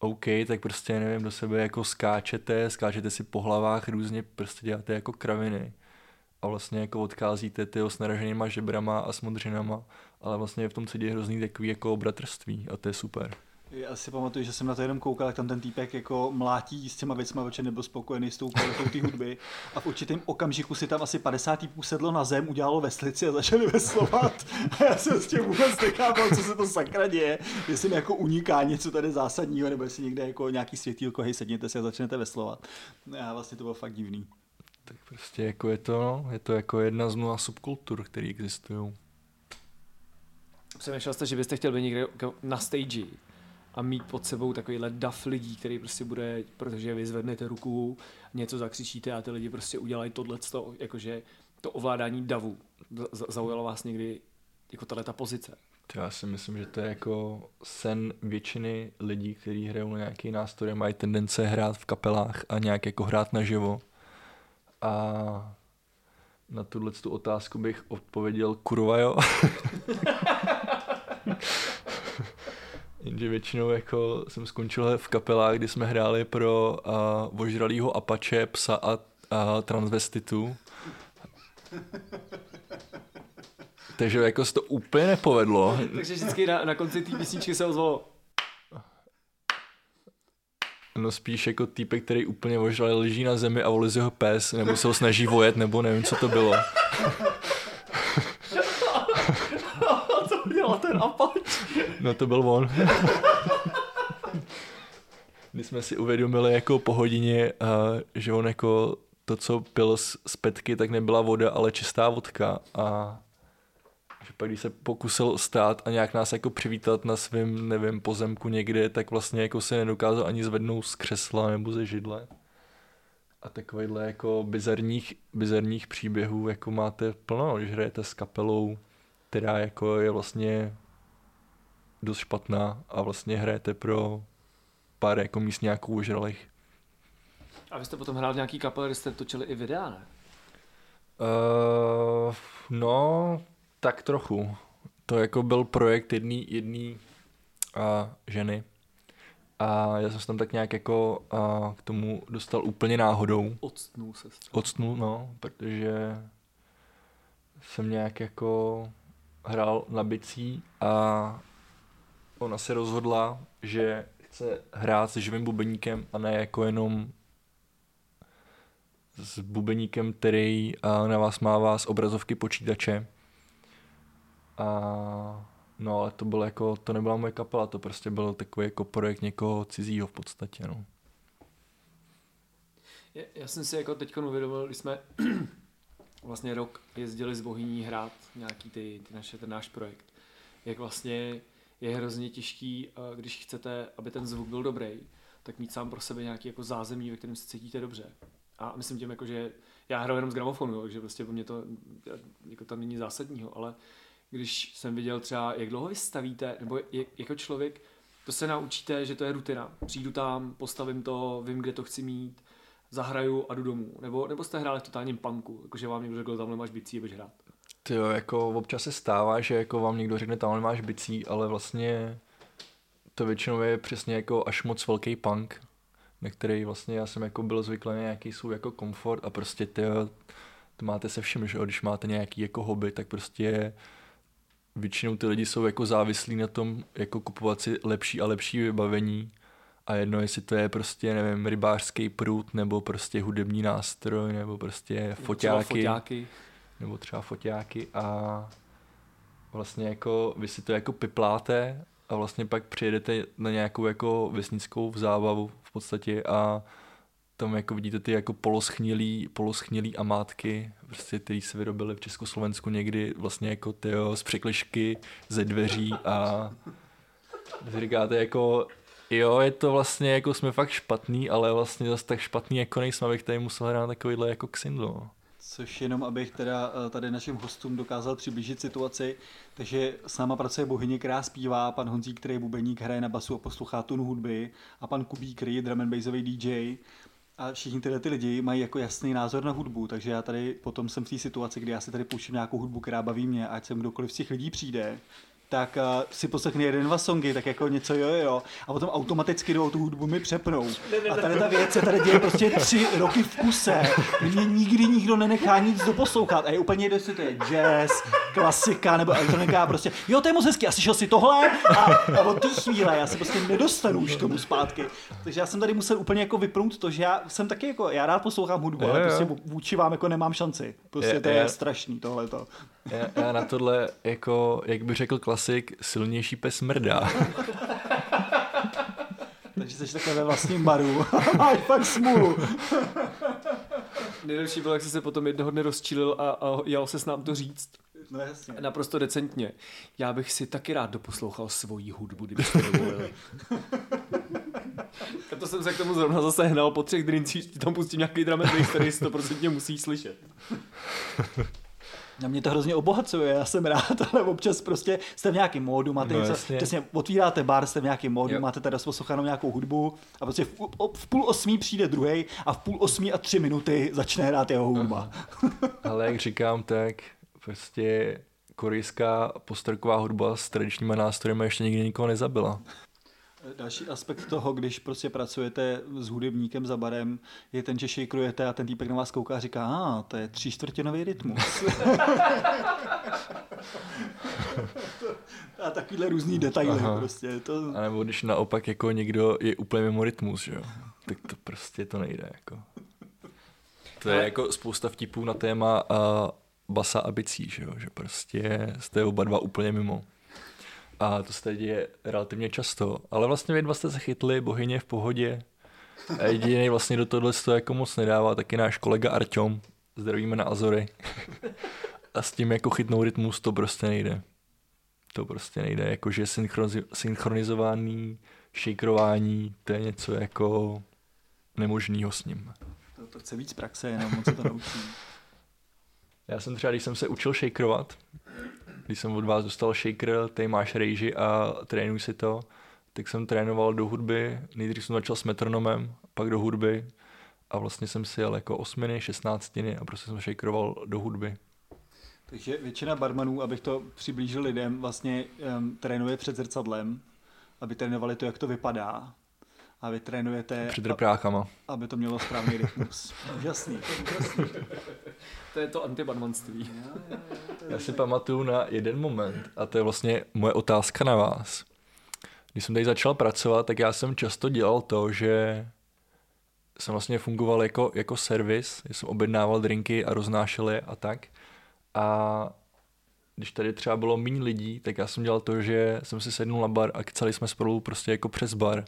OK, tak prostě nevím, do sebe jako skáčete, skáčete si po hlavách, různě prostě děláte jako kraviny. A vlastně jako odkázíte ty s naraženýma žebrama a s modřinama, ale vlastně je v tom cítí hrozný takový jako bratrství a to je super. Já si pamatuju, že jsem na to jenom koukal, jak tam ten týpek jako mlátí s těma věcma, protože nebyl spokojený s tou kvalitou té hudby. A v určitém okamžiku si tam asi 50 týpů sedlo na zem, udělalo veslici a začali veslovat. A já jsem s tím vůbec nechápal, co se to sakra děje. Jestli mi jako uniká něco tady zásadního, nebo jestli někde jako nějaký světýlko, hej, sedněte si a začnete veslovat. A vlastně to bylo fakt divný. Tak prostě jako je to, no, je to jako jedna z mnoha subkultur, které existují. Přemýšlel jste, že byste chtěl být někde na stage a mít pod sebou takovýhle dav lidí, který prostě bude, protože vy zvednete ruku, něco zakřičíte a ty lidi prostě udělají tohle, jakože to ovládání davu. Zaujalo vás někdy jako tahle ta pozice? Já si myslím, že to je jako sen většiny lidí, kteří hrajou na nějaký nástroj, mají tendence hrát v kapelách a nějak jako hrát naživo. A na tuhle tu otázku bych odpověděl kurva jo. (laughs) (laughs) Jenže většinou jako jsem skončil v kapelách, kdy jsme hráli pro uh, ožralýho Apache, psa a, a transvestitu. Takže jako se to úplně nepovedlo. Takže vždycky na, na konci té písničky se ozvalo No spíš jako týpek, který úplně ožralý leží na zemi a volí jeho pes, nebo se ho snaží vojet, nebo nevím, co to bylo. Ten Apache? No to byl on. Když jsme si uvědomili jako po hodině, uh, že on jako to, co pil z, z petky, tak nebyla voda, ale čistá vodka a že pak když se pokusil stát a nějak nás jako přivítat na svém, nevím, pozemku někde, tak vlastně jako se nedokázal ani zvednout z křesla nebo ze židle. A takovýhle jako bizarních, bizarních příběhů jako máte plno, když hrajete s kapelou, která jako je vlastně dost špatná a vlastně hrajete pro pár jako místňáků ožralých. A vy jste potom hrál v nějaký kapel, kde jste točili i videa, ne? Uh, no, tak trochu. To jako byl projekt jedný, jedný uh, ženy. A já jsem se tam tak nějak jako uh, k tomu dostal úplně náhodou. Odstnul se. Odstnul, no, protože jsem nějak jako hrál na bicí a ona se rozhodla, že chce hrát se živým bubeníkem a ne jako jenom s bubeníkem, který na vás mává z obrazovky počítače. A no ale to bylo jako, to nebyla moje kapela, to prostě byl takový jako projekt někoho cizího v podstatě, no. Já, já jsem si jako teď uvědomil, když jsme (clears throat) vlastně rok jezdili z Bohyní hrát nějaký ty, ty naše, ten náš projekt, jak vlastně je hrozně těžký, když chcete, aby ten zvuk byl dobrý, tak mít sám pro sebe nějaký jako zázemí, ve kterém se cítíte dobře. A myslím tím, jako, že já hraju jenom z gramofonu, takže prostě pro mě to jako tam není zásadního, ale když jsem viděl třeba, jak dlouho vystavíte, nebo jak, jako člověk, to se naučíte, že to je rutina. Přijdu tam, postavím to, vím, kde to chci mít, zahraju a jdu domů. Nebo, nebo jste hráli v totálním punku, jakože vám někdo řekl, tamhle máš bicí, budeš hrát. Ty jo, jako občas se stává, že jako vám někdo řekne, tamhle máš bicí, ale vlastně to většinou je přesně jako až moc velký punk, na který vlastně já jsem jako byl zvyklý na nějaký svůj jako komfort a prostě ty, to máte se vším, že když máte nějaký jako hobby, tak prostě většinou ty lidi jsou jako závislí na tom, jako kupovat si lepší a lepší vybavení a jedno, jestli to je prostě, nevím, rybářský prut, nebo prostě hudební nástroj, nebo prostě foťáky. Třeba foťáky. Nebo třeba foťáky a vlastně jako vy si to jako pipláte a vlastně pak přijedete na nějakou jako vesnickou zábavu v podstatě a tam jako vidíte ty jako poloschnilý, poloschnilý amátky, prostě, který se vyrobily v Československu někdy vlastně jako tyjo, z překlišky ze dveří a říkáte jako jo, je to vlastně jako jsme fakt špatný, ale vlastně zase tak špatný jako nejsme, abych tady musel hrát takovýhle jako ksindlo. Což jenom, abych teda eh, tady našim hostům dokázal přiblížit situaci, takže s náma pracuje bohyně, která zpívá, pan Honzík, který je bubeník, hraje na basu a poslouchá tunu hudby a pan Kubík, který je drum and bassový DJ a všichni tyhle ty lidi mají jako jasný názor na hudbu, takže já tady potom jsem v té situaci, kdy já si tady půjčím nějakou hudbu, která baví mě, ať sem kdokoliv z těch lidí přijde, tak uh, si poslechne jeden, dva songy, tak jako něco jo, jo, a potom automaticky jdou tu hudbu mi přepnou. A tady ta věc se tady děje prostě tři roky v kuse, mě nikdy nikdo nenechá nic doposlouchat a je úplně jedno, jestli to je jazz, klasika nebo elektronika, prostě jo, to je moc hezky, a slyšel si tohle a, a od té chvíle já se prostě nedostanu už k tomu zpátky. Takže já jsem tady musel úplně jako vypnout to, že já jsem taky jako, já rád poslouchám hudbu, ale prostě vůči vám jako nemám šanci. Prostě Je- to je je- strašný tohleto. Já, já na tohle, jako, jak by řekl klasik, silnější pes mrdá. (laughs) Takže jsi takhle ve vlastním baru. (laughs) Máš fakt smůlu. Nejdelší bylo, jak jsi se potom jednoho dne rozčílil a, a jel se s nám to říct. No jasně. Naprosto decentně. Já bych si taky rád doposlouchal svoji hudbu, kdybyste dovolili. (laughs) a to jsem se k tomu zrovna zase hnal po třech drincích, ti tam pustím nějaký bass, který 100% musí slyšet. Na mě to hrozně obohacuje, já jsem rád, (laughs) ale občas prostě jste v nějakém módu, máte No něco, jasně. přesně otvíráte bar, jste v nějakém módu, Jo. máte teda poslouchanou nějakou hudbu a prostě v, v půl osmí přijde druhý a v půl osmí a tři minuty začne hrát jeho hudba. (laughs) Ale jak říkám, tak prostě korejská postrková hudba s tradičníma nástroji ještě nikdy nikoho nezabila. Další aspekt toho, když prostě pracujete s hudebníkem za barem, je ten, že šejkrujete a ten týpek na vás kouká a říká, a to je tříčtvrtinový rytmus. (laughs) a takovýhle různý detaily Aha. prostě. To... A nebo když naopak jako někdo je úplně mimo rytmus, že jo? Tak to prostě to nejde, jako. To je Ale- jako spousta vtipů na téma uh, basa a bicí, že jo? Že prostě jste oba dva úplně mimo. A to se děje relativně často. Ale vlastně vy dva jste se chytli, bohyně v pohodě. A jediný vlastně do tohle to jako moc nedává, taky náš kolega Arťom. Zdravíme na Azory. (laughs) A s tím jako chytnou rytmus to prostě nejde. To prostě nejde, jakože synchroniz- synchronizovaný šejkrování, to je něco jako nemožného s ním. To, to chce víc praxe, jenom moc se to (laughs) naučí. Já jsem třeba, když jsem se učil shakerovat, když jsem od vás dostal shaker, tady máš rejži a trénuj si to, tak jsem trénoval do hudby, nejdřív jsem začal s metronomem, pak do hudby a vlastně jsem si jel jako osminy, šestnáctiny a prostě jsem shakeroval do hudby. Takže většina barmanů, abych to přiblížil lidem, vlastně um, trénuje před zrcadlem, aby trénovali to, jak to vypadá. A vy trénujete, Před reprákama. aby to mělo správný rytmus. (laughs) Úžasný, úžasný. To je to antibarmanství. Já si pamatuju na jeden moment a to je vlastně moje otázka na vás. Když jsem tady začal pracovat, tak já jsem často dělal to, že jsem vlastně fungoval jako, jako servis, jsem objednával drinky a roznášel je a tak. A když tady třeba bylo méně lidí, tak já jsem dělal to, že jsem si sednul na bar a kecali jsme spolu prostě jako přes bar.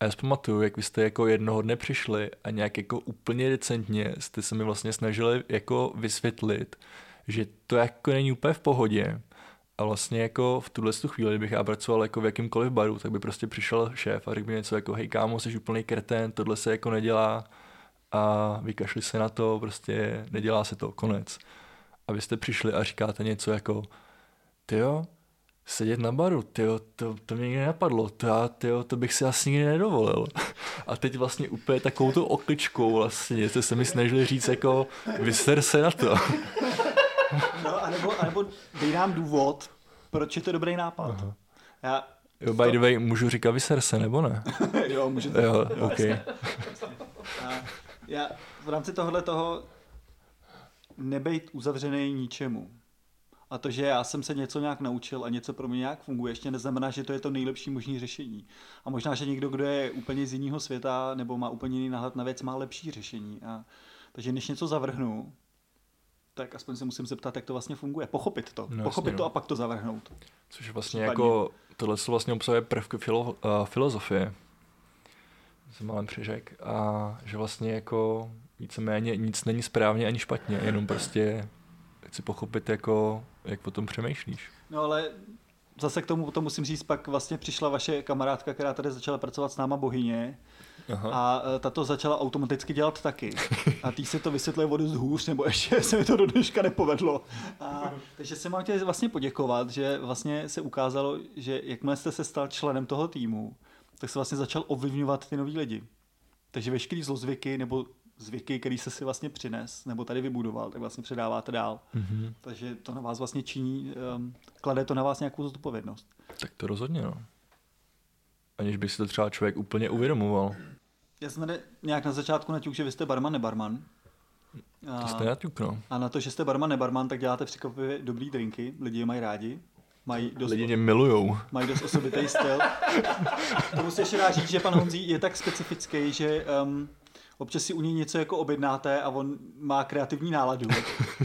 A já si pamatuju, jak vy jste jako jednoho dne přišli a nějak jako úplně decentně jste se mi vlastně snažili jako vysvětlit, že to jako není úplně v pohodě. A vlastně jako v tuhle tu chvíli, kdybych já pracoval jako v jakýmkoliv baru, tak by prostě přišel šéf a řekl mi něco jako hej kámo, jsi úplný kretén, tohle se jako nedělá a vykašli se na to, prostě nedělá se to, konec. A vy jste přišli a říkáte něco jako tyjo, sedět na baru, tyjo, to, to mě nikdy nenapadlo, to, já, tyjo, to bych si asi nikdy nedovolil. A teď vlastně úplně takovou tu okličkou vlastně jste se mi snažili říct jako vyser se na to. No, anebo, anebo dej nám důvod, proč je to dobrý nápad. Aha. Já, Jo, by the way, můžu říkat vyser se, nebo ne? (laughs) jo, můžete. Jo, OK. A já v rámci tohle toho nebejt uzavřený ničemu. A to, že já jsem se něco nějak naučil a něco pro mě nějak funguje, ještě neznamená, že to je to nejlepší možné řešení. A možná, že někdo, kdo je úplně z jiného světa nebo má úplně jiný náhled na věc, má lepší řešení. A, takže než něco zavrhnu, tak aspoň se musím zeptat, jak to vlastně funguje. Pochopit to. No, Pochopit jasně, to no. a pak to zavrhnout. Což vlastně Případně. jako, tohle se vlastně obsahuje prvky filo, uh, filozofie. Jsem málem přeřek. A že vlastně jako víceméně nic není správně ani špatně, jenom prostě chci pochopit jako, jak potom přemýšlíš. No ale zase k tomu potom musím říct, pak vlastně přišla vaše kamarádka, která tady začala pracovat s náma bohyně Aha. a e, ta to začala automaticky dělat taky. A tý se to vysvětluje o dost hůř, nebo (laughs) ještě se mi to do dneška nepovedlo. A, takže jsem vám chtěl vlastně poděkovat, že vlastně se ukázalo, že jakmile jste se stal členem toho týmu, tak se vlastně začal ovlivňovat ty noví lidi. Takže veškerý zlozvyky nebo zvyky, který se si vlastně přines nebo tady vybudoval, tak vlastně předáváte dál. Mm-hmm. Takže to na vás vlastně činí, um, klade to na vás nějakou zodpovědnost. Tak to rozhodně, no. Aniž by si to třeba člověk úplně uvědomoval. Já jsem tady nějak na začátku naťuk, že vy jste barman, nebarman. A, To jste naťuk, no. a na to, že jste barman, nebarman, tak děláte překvapivě dobrý drinky, lidi je mají rádi. Mají dost, Lidi mě milujou. mají dost osobitý styl. (laughs) To musím ještě rád říct, že pan Honzí je tak specifický, že um, občas si u něj něco jako objednáte a on má kreativní náladu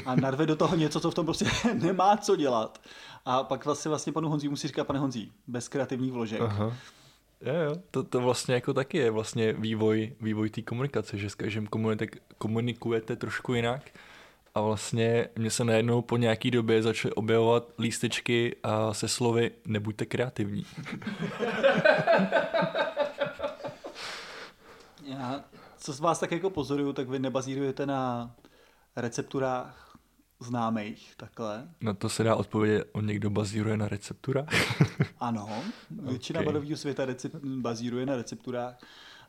a narve do toho něco, co v tom prostě (laughs) nemá co dělat. A pak vlastně, vlastně panu Honzí musí říkat, pane Honzí, bez kreativních vložek. Aha. Jo, jo, to, to vlastně jako taky je vlastně vývoj, vývoj té komunikace, že s každým komunikujete, komunikujete trošku jinak a vlastně mě se najednou po nějaký době začaly objevovat lístečky a se slovy nebuďte kreativní. Já, co z vás tak jako pozoruju, tak vy nebazírujete na recepturách známých, takhle. Na to se dá odpovědět, on někdo bazíruje na receptura. (laughs) Ano, většina Ok. badového světa recept, bazíruje na recepturách.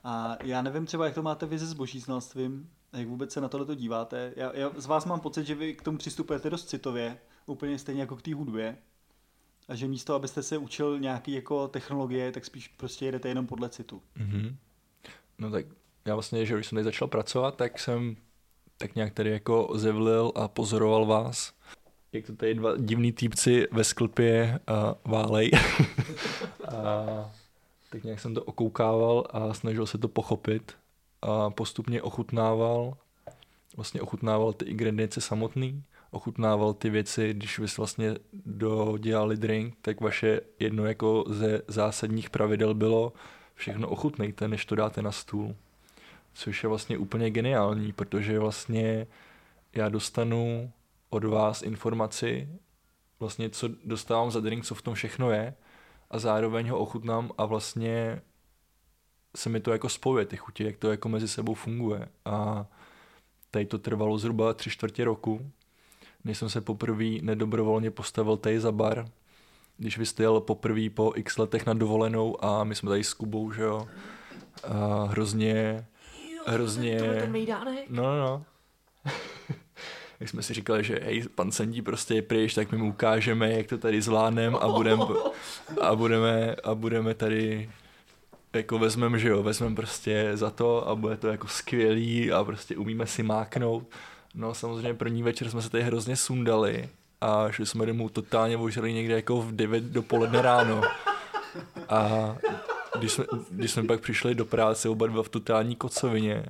A já nevím třeba, jak to máte vy se zbožíznalstvím, jak vůbec se na tohle díváte. Já, já z vás mám pocit, že vy k tomu přistupujete dost citově, úplně stejně jako k té hudbě. A že místo, abyste se učil nějaký jako technologie, tak spíš prostě jedete jenom podle citu. Mhm. No tak já vlastně, že když jsem tady začal pracovat, tak jsem tak nějak tady jako zevlil a pozoroval vás. Jak to tady dva divný týpci ve sklpě uh, válej. (laughs) a tak nějak jsem to okoukával a snažil se to pochopit a postupně ochutnával, vlastně ochutnával ty ingredience samotný, ochutnával ty věci, když vy vlastně dodělali drink, tak vaše jedno jako ze zásadních pravidel bylo všechno ochutnejte, než to dáte na stůl. Což je vlastně úplně geniální, protože vlastně já dostanu od vás informaci, vlastně co dostávám za drink, co v tom všechno je a zároveň ho ochutnám a vlastně se mi to jako spojuje, ty chutě, jak to jako mezi sebou funguje. A tady to trvalo zhruba tři čtvrtě roku, než jsem se poprvé nedobrovolně postavil tady za bar, když vy jel poprvé po x letech na dovolenou a my jsme tady s Kubou, že jo, a hrozně, hrozně, no, no, no. (laughs) jak jsme si říkali, že hej, pan Sendí prostě je pryč, tak my mu ukážeme, jak to tady zvládneme a budeme (laughs) a budeme, a budeme tady jako vezmeme, že jo, vezmeme prostě za to a bude to jako skvělý a prostě umíme si máknout. No samozřejmě první večer jsme se tady hrozně sundali a šli jsme domů totálně ožrali někde jako v 9 dopoledne ráno. A když jsme, když jsme pak přišli do práce oba dva v totální kocovině,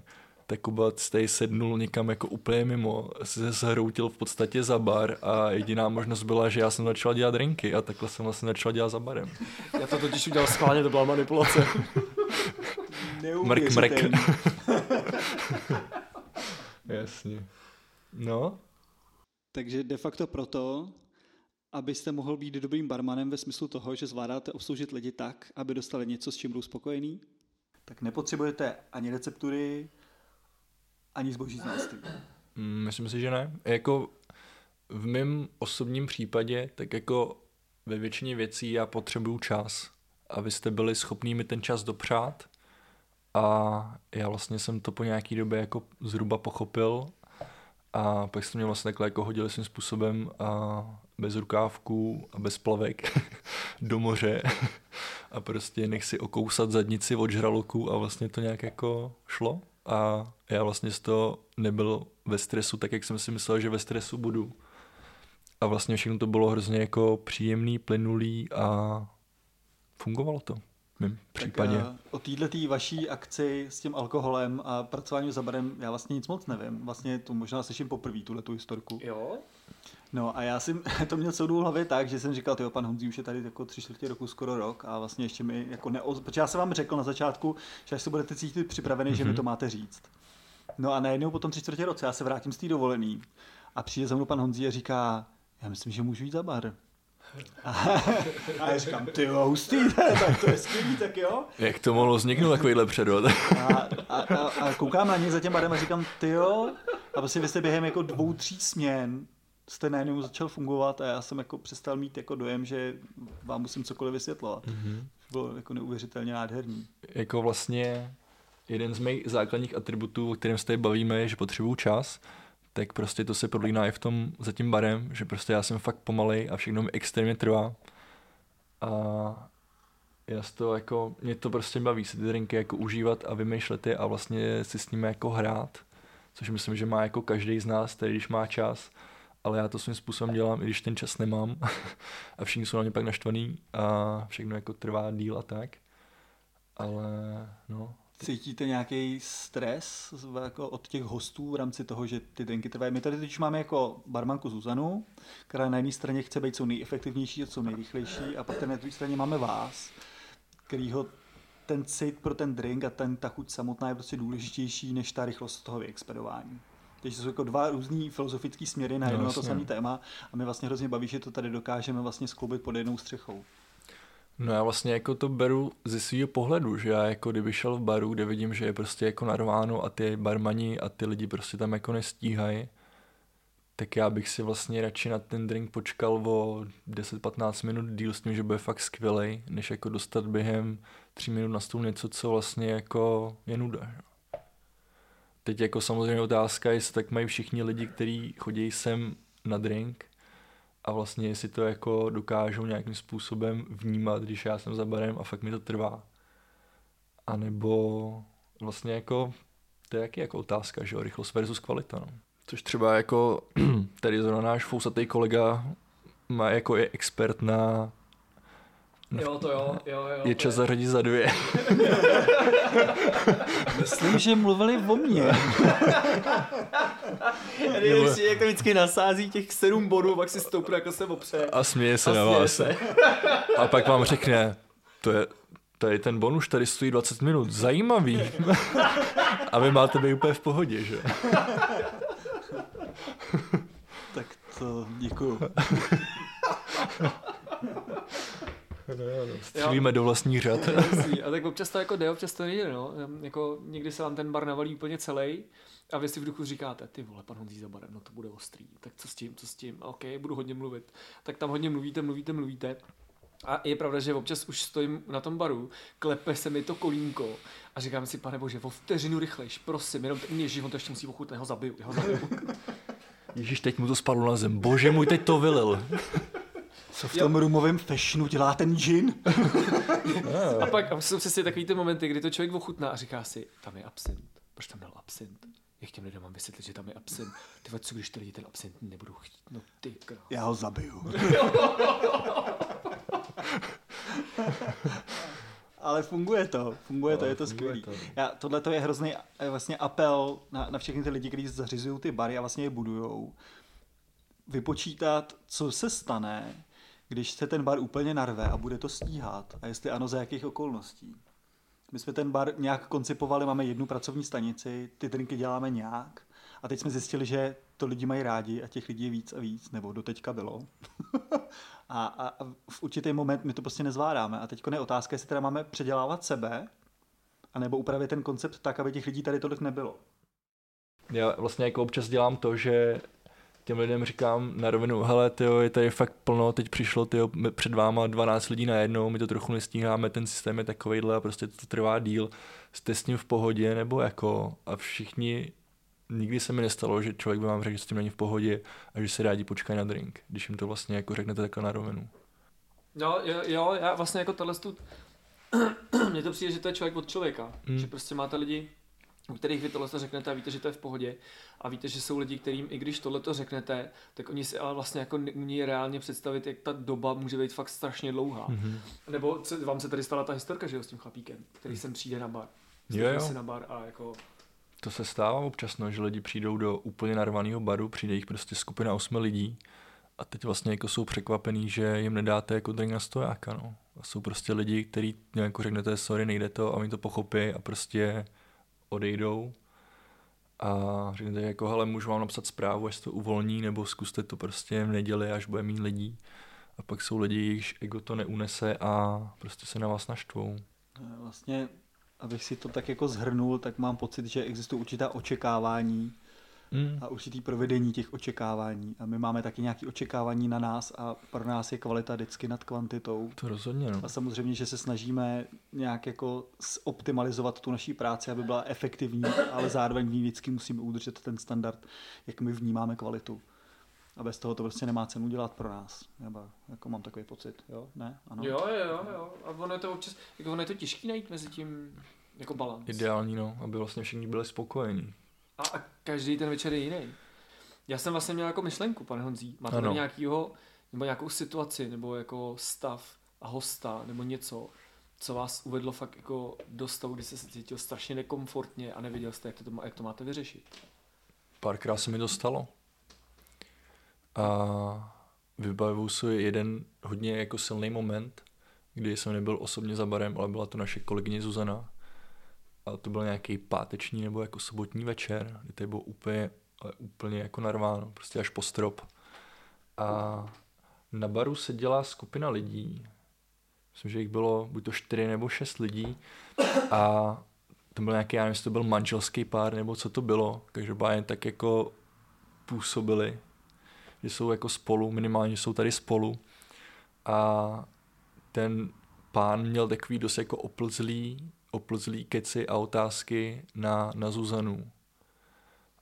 tak Kuba tady sednul někam jako úplně mimo, se zhroutil v podstatě za bar a jediná možnost byla, že já jsem začal dělat drinky a takhle jsem vlastně začal dělat za barem. Já to totiž udělal schválně, to byla manipulace. Mrk, mrk. (laughs) Jasně. No, Takže de facto proto, abyste mohl být dobrým barmanem ve smyslu toho, že zvládáte obsloužit lidi tak, aby dostali něco, s čím budou spokojení, tak nepotřebujete ani receptury, ani zboží znalství. Mm, Myslím si, že ne. Jako v mém osobním případě, tak jako ve většině věcí já potřebuju čas. A vy jste byli schopní mi ten čas dopřát. A já vlastně jsem to po nějaký době jako zhruba pochopil. A pak jste mě vlastně takhle jako hodili svým způsobem a bez rukávků a bez plavek (laughs) do moře a prostě nech si okousat zadnici od žraloku a vlastně to nějak jako šlo a já vlastně z toho nebyl ve stresu tak, jak jsem si myslel, že ve stresu budu. A vlastně všechno to bylo hrozně jako příjemný, plynulý a fungovalo to v mém případě. Tak, uh, o této vaší akci s tím alkoholem a pracováním za barem já vlastně nic moc nevím. Vlastně to možná slyším poprvé, tuhle tu historku. Jo? No a já jsem (laughs) to měl celou dobu hlavě tak, že jsem říkal, tyjo, pan Honzí už je tady jako tři čtvrtě roku, skoro rok a vlastně ještě mi jako neoz... Protože já jsem vám řekl na začátku, že až se budete cítit připravený, mm-hmm. že mi to máte říct. No a najednou po tom tři čtvrtě roce já se vrátím z té dovolený a přijde za mnou pan Honzí a říká, já myslím, že můžu jít za bar. A, (laughs) a já říkám, ty jo, hustý, (laughs) tak to je skvělý, tak jo. Jak to mohlo vzniknout takovýhle předvod? A, a, a, a koukám na ně za těm barem a říkám, ty jo. A prostě vy jste během jako dvou, tří směn jste najednou začal fungovat a já jsem jako přestal mít jako dojem, že vám musím cokoliv vysvětlovat. Mm-hmm. Bylo jako neuvěřitelně nádherný. jako vlastně jeden z mých základních atributů, o kterém se tady bavíme, je, že potřebuju čas, tak prostě to se prolíná i v tom za tím barem, že prostě já jsem fakt pomalej a všechno mi extrémně trvá. A já z toho jako, mě to prostě baví si ty drinky jako užívat a vymýšlet je a vlastně si s nimi jako hrát, což myslím, že má jako každý z nás, který když má čas, ale já to svým způsobem dělám, i když ten čas nemám (laughs) a všichni jsou na mě pak naštvaný a všechno jako trvá díl a tak. Ale no, Cítíte nějaký stres jako od těch hostů v rámci toho, že ty drinky trvají? My tady teď máme jako barmanku Zuzanu, která na jedné straně chce být co nejefektivnější a co nejrychlejší a pak na druhé straně máme vás, kterýho ten cit pro ten drink a ten, ta chuť samotná je prostě důležitější než ta rychlost toho vyexpedování. Takže jsou jako dva různý filozofické směry na jedno no, to samé téma a my vlastně hrozně baví, že to tady dokážeme vlastně skloubit pod jednou střechou. No já vlastně jako to beru ze svého pohledu, že já jako kdyby šel v baru, kde vidím, že je prostě jako narváno a ty barmani a ty lidi prostě tam jako nestíhají, tak já bych si vlastně radši na ten drink počkal o 10-15 minut díl s tím, že bude fakt skvělej, než jako dostat během 3 minut na stůl něco, co vlastně jako je nuda. Že? Teď jako samozřejmě otázka, jestli tak mají všichni lidi, kteří chodí sem na drink, a vlastně jestli to jako dokážou nějakým způsobem vnímat, když já jsem za barem a fakt mi to trvá. A nebo vlastně jako, to je jaký jako otázka, že jo, rychlost versus kvalita, no. Což třeba jako (clears throat) tady zrovna náš fousatý kolega má jako je expert na Jo, to jo, jo, jo. Je čas zařadit za dvě. (laughs) Myslím, že mluvili o mně. Nebo... jak to vždycky nasází těch sedm bodů, pak si stoupne, jako se opře. A směje se a na vás. Se. A pak vám řekne, to je, tady ten bonus tady stojí 20 minut, zajímavý. A vy máte být úplně v pohodě, že? tak to děkuju. Střílíme do vlastních řad. (laughs) a tak občas to jako jde, občas to nejde, no. Jako někdy se vám ten bar navalí úplně celý a vy si v duchu říkáte, ty vole, pan Honzí za barem, no to bude ostrý. Tak co s tím, co s tím? OK, budu hodně mluvit. Tak tam hodně mluvíte, mluvíte, mluvíte. A je pravda, že občas už stojím na tom baru, klepe se mi to kolínko a říkám si, pane bože, o vteřinu rychlejš, prosím, jenom ježiš, on to ještě musí ochutnat, ho zabiju, ho zabiju. Ježíš, teď mu to spadlo na zem, bože můj, teď to vylil. (laughs) Co v tom jo. rumovém fashionu dělá ten gin? (laughs) a pak a jsou přesně takový ty momenty, kdy to člověk ochutná a říká si, tam je absint. Proč tam dal absint? Jak těm lidem mám vysvětlit, že tam je absint? Ty co když ty lidi ten absint nebudou chtít? No ty krás. Já ho zabiju. (laughs) Ale funguje to, funguje to, je to skvělé. Tohle je hrozný eh, vlastně apel na, na všechny ty lidi, kteří zařizují ty bary a vlastně je budujou. Vypočítat, co se stane, když se ten bar úplně narve a bude to stíhat a jestli ano, za jakých okolností. My jsme ten bar nějak koncipovali, máme jednu pracovní stanici, ty drinky děláme nějak a teď jsme zjistili, že to lidi mají rádi a těch lidí je víc a víc, nebo doteďka bylo. (laughs) a, a, a v určitý moment my to prostě nezvládáme. A teď je otázka, jestli teda máme předělávat sebe, anebo upravit ten koncept tak, aby těch lidí tady tolik nebylo. Já vlastně jako občas dělám to, že těm lidem říkám na rovinu, hele, tyjo, je tady fakt plno, teď přišlo tyjo, před váma 12 lidí najednou, my to trochu nestíháme, ten systém je takovýhle a prostě to trvá díl, jste s ním v pohodě, nebo jako, a všichni, nikdy se mi nestalo, že člověk by vám řekl, že s tím není v pohodě a že se rádi počkají na drink, když jim to vlastně jako řeknete takhle na rovinu. Jo, jo, jo já vlastně jako tohle tu... (clears throat) Mně to přijde, že to je člověk od člověka, hmm. že prostě máte lidi, u kterých vy tohle řeknete a víte, že to je v pohodě a víte, že jsou lidi, kterým i když tohle to řeknete, tak oni si ale vlastně jako neumí reálně představit, jak ta doba může být fakt strašně dlouhá. Mm-hmm. Nebo co, vám se tady stala ta historka, že jo, s tím chlapíkem, který sem přijde na bar. Jo, jo. si na bar a jako... To se stává občas, no, že lidi přijdou do úplně narvaného baru, přijde jich prostě skupina osmi lidí a teď vlastně jako jsou překvapený, že jim nedáte jako drink na stojáka, no. A jsou prostě lidi, kteří jako řeknete, sorry, nejde to a oni to pochopí a prostě odejdou a řeknete jako, hele, můžu vám napsat zprávu, až to uvolní, nebo zkuste to prostě v neděli, až bude mít lidí. A pak jsou lidi, jejichž ego to neunese a prostě se na vás naštvou. Vlastně, abych si to tak jako zhrnul, tak mám pocit, že existují určitá očekávání Mm. a určitý provedení těch očekávání. A my máme taky nějaké očekávání na nás a pro nás je kvalita vždycky nad kvantitou. To rozhodně, no. A samozřejmě, že se snažíme nějak jako optimalizovat tu naší práci, aby byla efektivní, ale zároveň v ní vždycky musíme udržet ten standard, jak my vnímáme kvalitu. A bez toho to prostě nemá cenu dělat pro nás. Nebo jako mám takový pocit, jo? Ne? Ano? Jo, jo, jo, jo. A ono je to občas, jako ono je to těžký najít mezi tím jako balans. Ideální, no, aby vlastně všichni byli spokojení. A, a každý ten večer je jiný. Já jsem vlastně měl jako myšlenku, pane Honzí. Máte Ano. nějakýho, nebo nějakou situaci, nebo jako stav a hosta, nebo něco, co vás uvedlo fakt jako do stavu, kdy jste se cítil strašně nekomfortně a nevěděl jste, jak to, jak to máte vyřešit. Párkrát se mi to stalo. A vybavuju si jeden hodně jako silný moment, kdy jsem nebyl osobně za barem, ale byla to naše kolegyně Zuzana. A to byl nějaký páteční nebo jako sobotní večer, kdy to bylo úplně, ale úplně jako narváno, prostě až po strop. A na baru seděla skupina lidí, myslím, že jich bylo buď to čtyři nebo šest lidí. A to byl nějaký, já nevím, to byl manželský pár nebo co to bylo, každopádně tak jako působili, že jsou jako spolu, minimálně jsou tady spolu. A ten pán měl takový dost jako oplzlý, oplzlý keci a otázky na, na Zuzanu.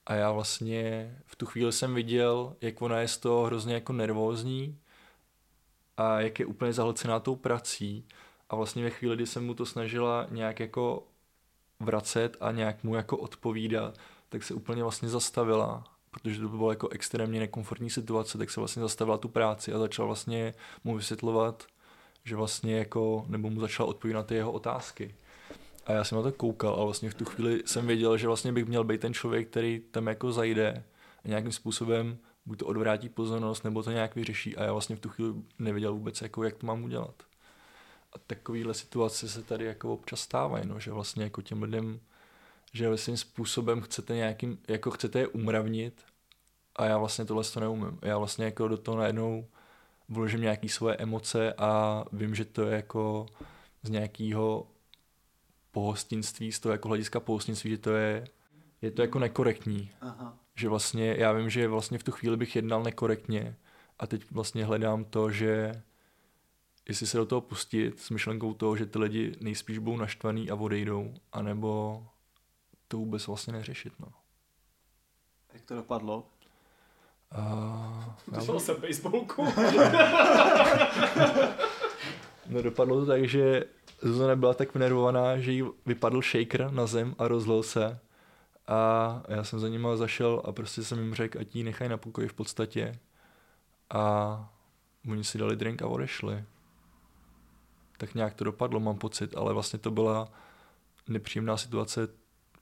A já vlastně v tu chvíli jsem viděl, jak ona je z toho hrozně jako nervózní a jak je úplně zahlcená tou prací. A vlastně ve chvíli, kdy jsem mu to snažila nějak jako vracet a nějak mu jako odpovídat, tak se úplně vlastně zastavila, protože to bylo jako extrémně nekomfortní situace, tak se vlastně zastavila tu práci a začala vlastně mu vysvětlovat, že vlastně jako, nebo mu začala odpovídat na ty jeho otázky. A já jsem na to koukal a vlastně v tu chvíli jsem věděl, že vlastně bych měl být ten člověk, který tam jako zajde a nějakým způsobem buď to odvrátí pozornost, nebo to nějak vyřeší a já vlastně v tu chvíli nevěděl vůbec, jako, jak to mám udělat. A takovýhle situace se tady jako občas stávají, no, že vlastně jako těm lidem, že svým způsobem chcete nějakým, jako chcete je umravnit a já vlastně tohle to neumím. Já vlastně jako do toho najednou vložím nějaký svoje emoce a vím, že to je jako z nějakého pohostinství, z toho jako hlediska pohostinství, že to je, je to jako nekorektní. Aha. Že vlastně, já vím, že vlastně v tu chvíli bych jednal nekorektně a teď vlastně hledám to, že jestli se do toho pustit s myšlenkou toho, že ty lidi nejspíš budou naštvaný a odejdou, anebo to vůbec vlastně neřešit, no. Jak to dopadlo? A, já, Vzal jsem baseballku. (laughs) (laughs) no dopadlo to tak, že Zuzana byla tak vnervovaná, že jí vypadl shaker na zem a rozlil se. A já jsem za nima zašel a prostě jsem jim řekl, ať jí nechají na pokoji v podstatě. A oni si dali drink a odešli. Tak nějak to dopadlo, mám pocit, ale vlastně to byla nepříjemná situace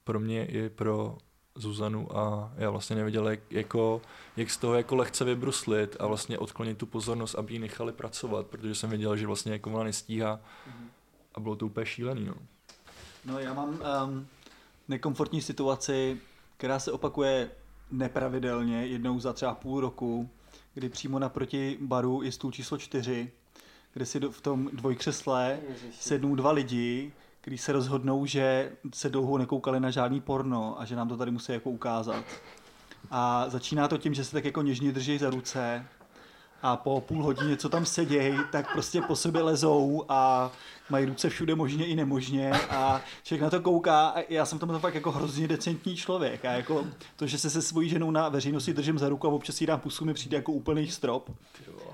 pro mě i pro Zuzanu a já vlastně nevěděl, jak, jako, jak z toho jako lehce vybruslit a vlastně odklonit tu pozornost, aby ji nechali pracovat, protože jsem věděl, že vlastně jako ona nestíhá a bylo to úplně šílený. No. No já mám um, nekomfortní situaci, která se opakuje nepravidelně, jednou za třeba půl roku, kdy přímo naproti baru je stůl číslo čtyři, kde si do- v tom dvojkřesle sednou dva lidi, kteří se rozhodnou, že se dlouho nekoukali na žádný porno a že nám to tady musí jako ukázat. A začíná to tím, že se tak jako něžně drží za ruce a po půl hodině, co tam sedějí, tak prostě po sobě lezou a mají ruce všude možně i nemožně a člověk na to kouká a já jsem tam fakt jako hrozně decentní člověk a jako to, že se se svojí ženou na veřejnosti držím za ruku a občas jí dám pusu, mi přijde jako úplný strop.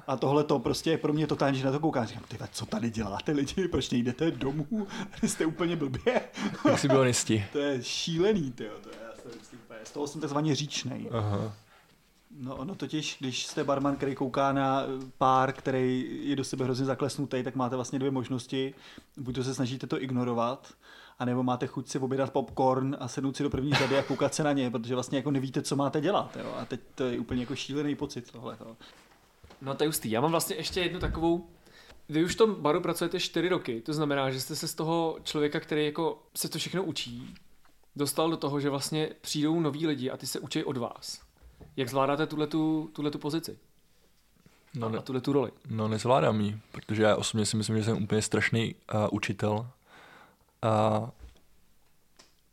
A tohle to prostě je pro mě totálně, že na to koukám. Říkám, ty co tady děláte lidi, proč nejdete domů? (laughs) Jste úplně blbě. Jak jsi byl jistý? (laughs) to je šílený, tyjo. To je, já jsem z toho jsem takzvaně říčnej. Aha. No ono totiž, když jste barman, který kouká na pár, který je do sebe hrozně zaklesnutý, tak máte vlastně dvě možnosti. Buď to se snažíte to ignorovat, anebo máte chuť si obědat popcorn a sednout si do první řady a koukat se na ně, protože vlastně jako nevíte, co máte dělat. Jo? A teď to je úplně jako šílený pocit tohle. Jo? No to je hustý. Já mám vlastně ještě jednu takovou vy už v tom baru pracujete čtyři roky, to znamená, že jste se z toho člověka, který jako se to všechno učí, dostal do toho, že vlastně přijdou noví lidi a ty se učí od vás. Jak zvládáte tuhletu, tuhletu pozici No, a ne, tuhletu roli? no nezvládám ji, protože já osobně si myslím, že jsem úplně strašný uh, učitel a